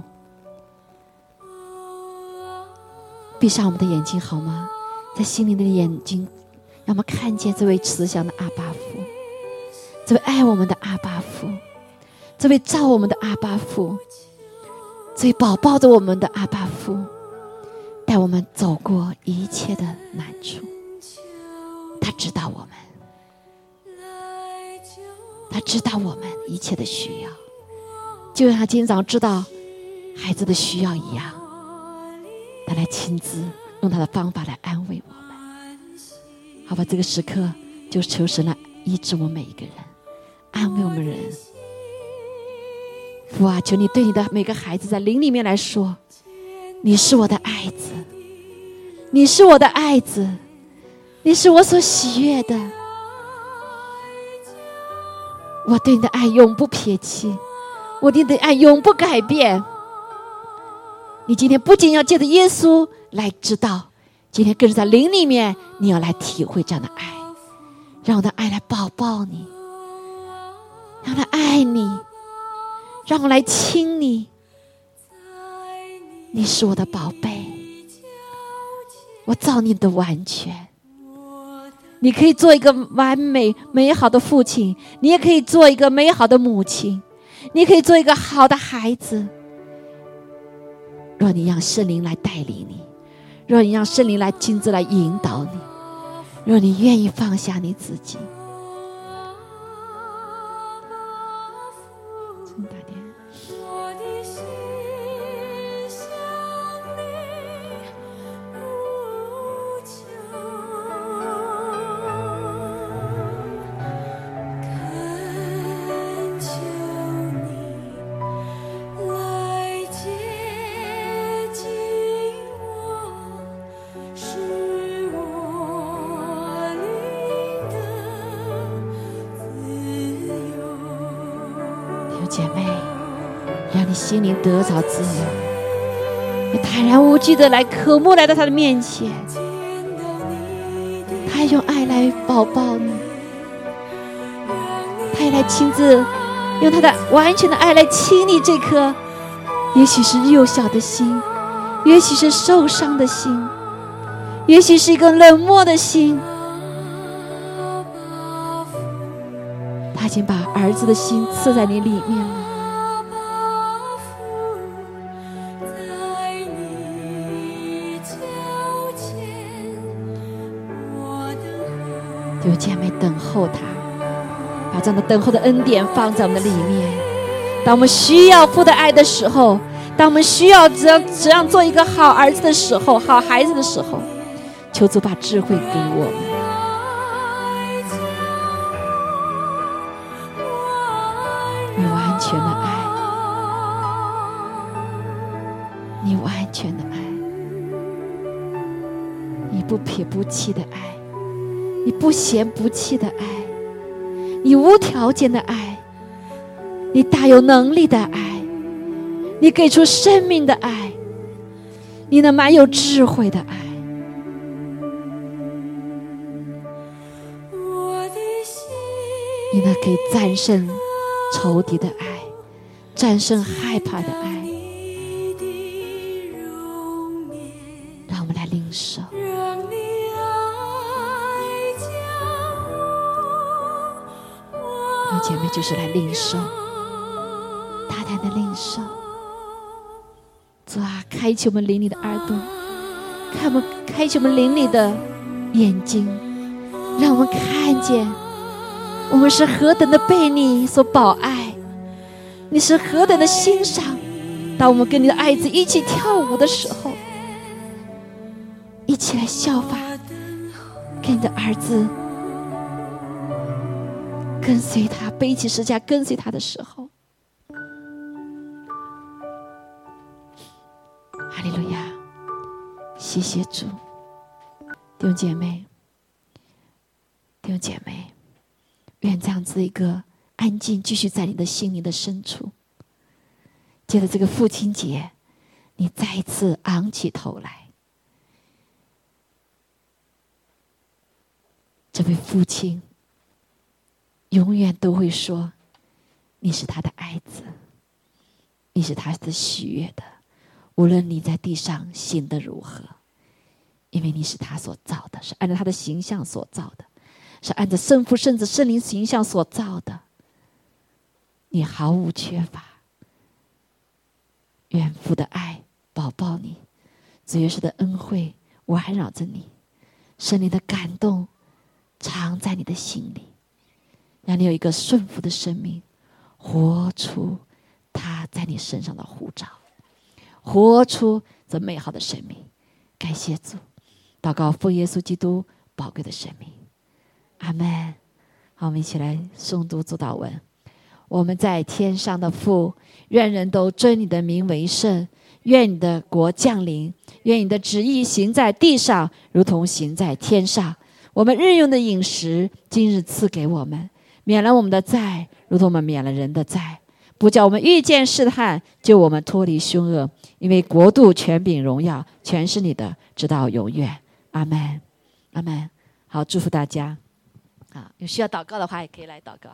闭上我们的眼睛好吗？在心灵的眼睛。让我们看见这位慈祥的阿巴父，这位爱我们的阿巴父，这位照我们的阿巴父，这位宝宝着我们的阿巴父，带我们走过一切的难处。他知道我们，他知道我们一切的需要，就像他今天早知道孩子的需要一样，他来亲自用他的方法来安慰我。好吧，这个时刻就求神来医治我每一个人，安慰我们人。父啊，求你对你的每个孩子在灵里面来说，你是我的爱子，你是我的爱子，你是我所喜悦的。我对你的爱永不撇弃，我对你的爱永不改变。你今天不仅要借着耶稣来知道。今天更是在灵里面，你要来体会这样的爱，让我的爱来抱抱你，让他爱你，让我来亲你。你是我的宝贝，我造你的完全。你可以做一个完美美好的父亲，你也可以做一个美好的母亲，你可以做一个好的孩子。若你让圣灵来带领你。若你让圣灵来亲自来引导你，若你愿意放下你自己。得着自由，你坦然无惧的来渴慕来到他的面前，他用爱来抱抱你，他也来亲自用他的完全的爱来亲你这颗，也许是幼小的心，也许是受伤的心，也许是一个冷漠的心，他已经把儿子的心刺在你里面了。把这样的等候的恩典放在我们的里面。当我们需要父的爱的时候，当我们需要怎样怎样做一个好儿子的时候，好孩子的时候，求主把智慧给我们。你完全的爱，你完全的爱，你不撇不弃的爱。你不嫌不弃的爱，你无条件的爱，你大有能力的爱，你给出生命的爱，你那满有智慧的爱，你那可以战胜仇敌的爱，战胜害怕的爱，让我们来领受。姐妹就是来领受，大胆的领受。主啊，开启我们灵里的耳朵，开我们开启我们灵里的眼睛，让我们看见我们是何等的被你所保爱，你是何等的欣赏。当我们跟你的爱子一起跳舞的时候，一起来效法，跟你的儿子。跟随他，背起十字架跟随他的时候，哈利路亚，谢谢主，弟兄姐妹，弟兄姐妹，愿这样子一个安静继续在你的心灵的深处。借着这个父亲节，你再一次昂起头来，这位父亲。永远都会说：“你是他的爱子，你是他的喜悦的。无论你在地上行得如何，因为你是他所造的，是按照他的形象所造的，是按照圣父、圣子、圣灵形象所造的。你毫无缺乏，远父的爱抱抱你，主耶稣的恩惠环绕着你，圣灵的感动藏在你的心里。”让你有一个顺服的生命，活出他在你身上的护照，活出这美好的生命。感谢主，祷告奉耶稣基督宝贵的生命，阿门。好，我们一起来诵读主祷文。我们在天上的父，愿人都尊你的名为圣。愿你的国降临，愿你的旨意行在地上，如同行在天上。我们日用的饮食，今日赐给我们。免了我们的债，如同我们免了人的债，不叫我们遇见试探，就我们脱离凶恶。因为国度、权柄、荣耀，全是你的，直到永远。阿门，阿门。好，祝福大家。啊，有需要祷告的话，也可以来祷告。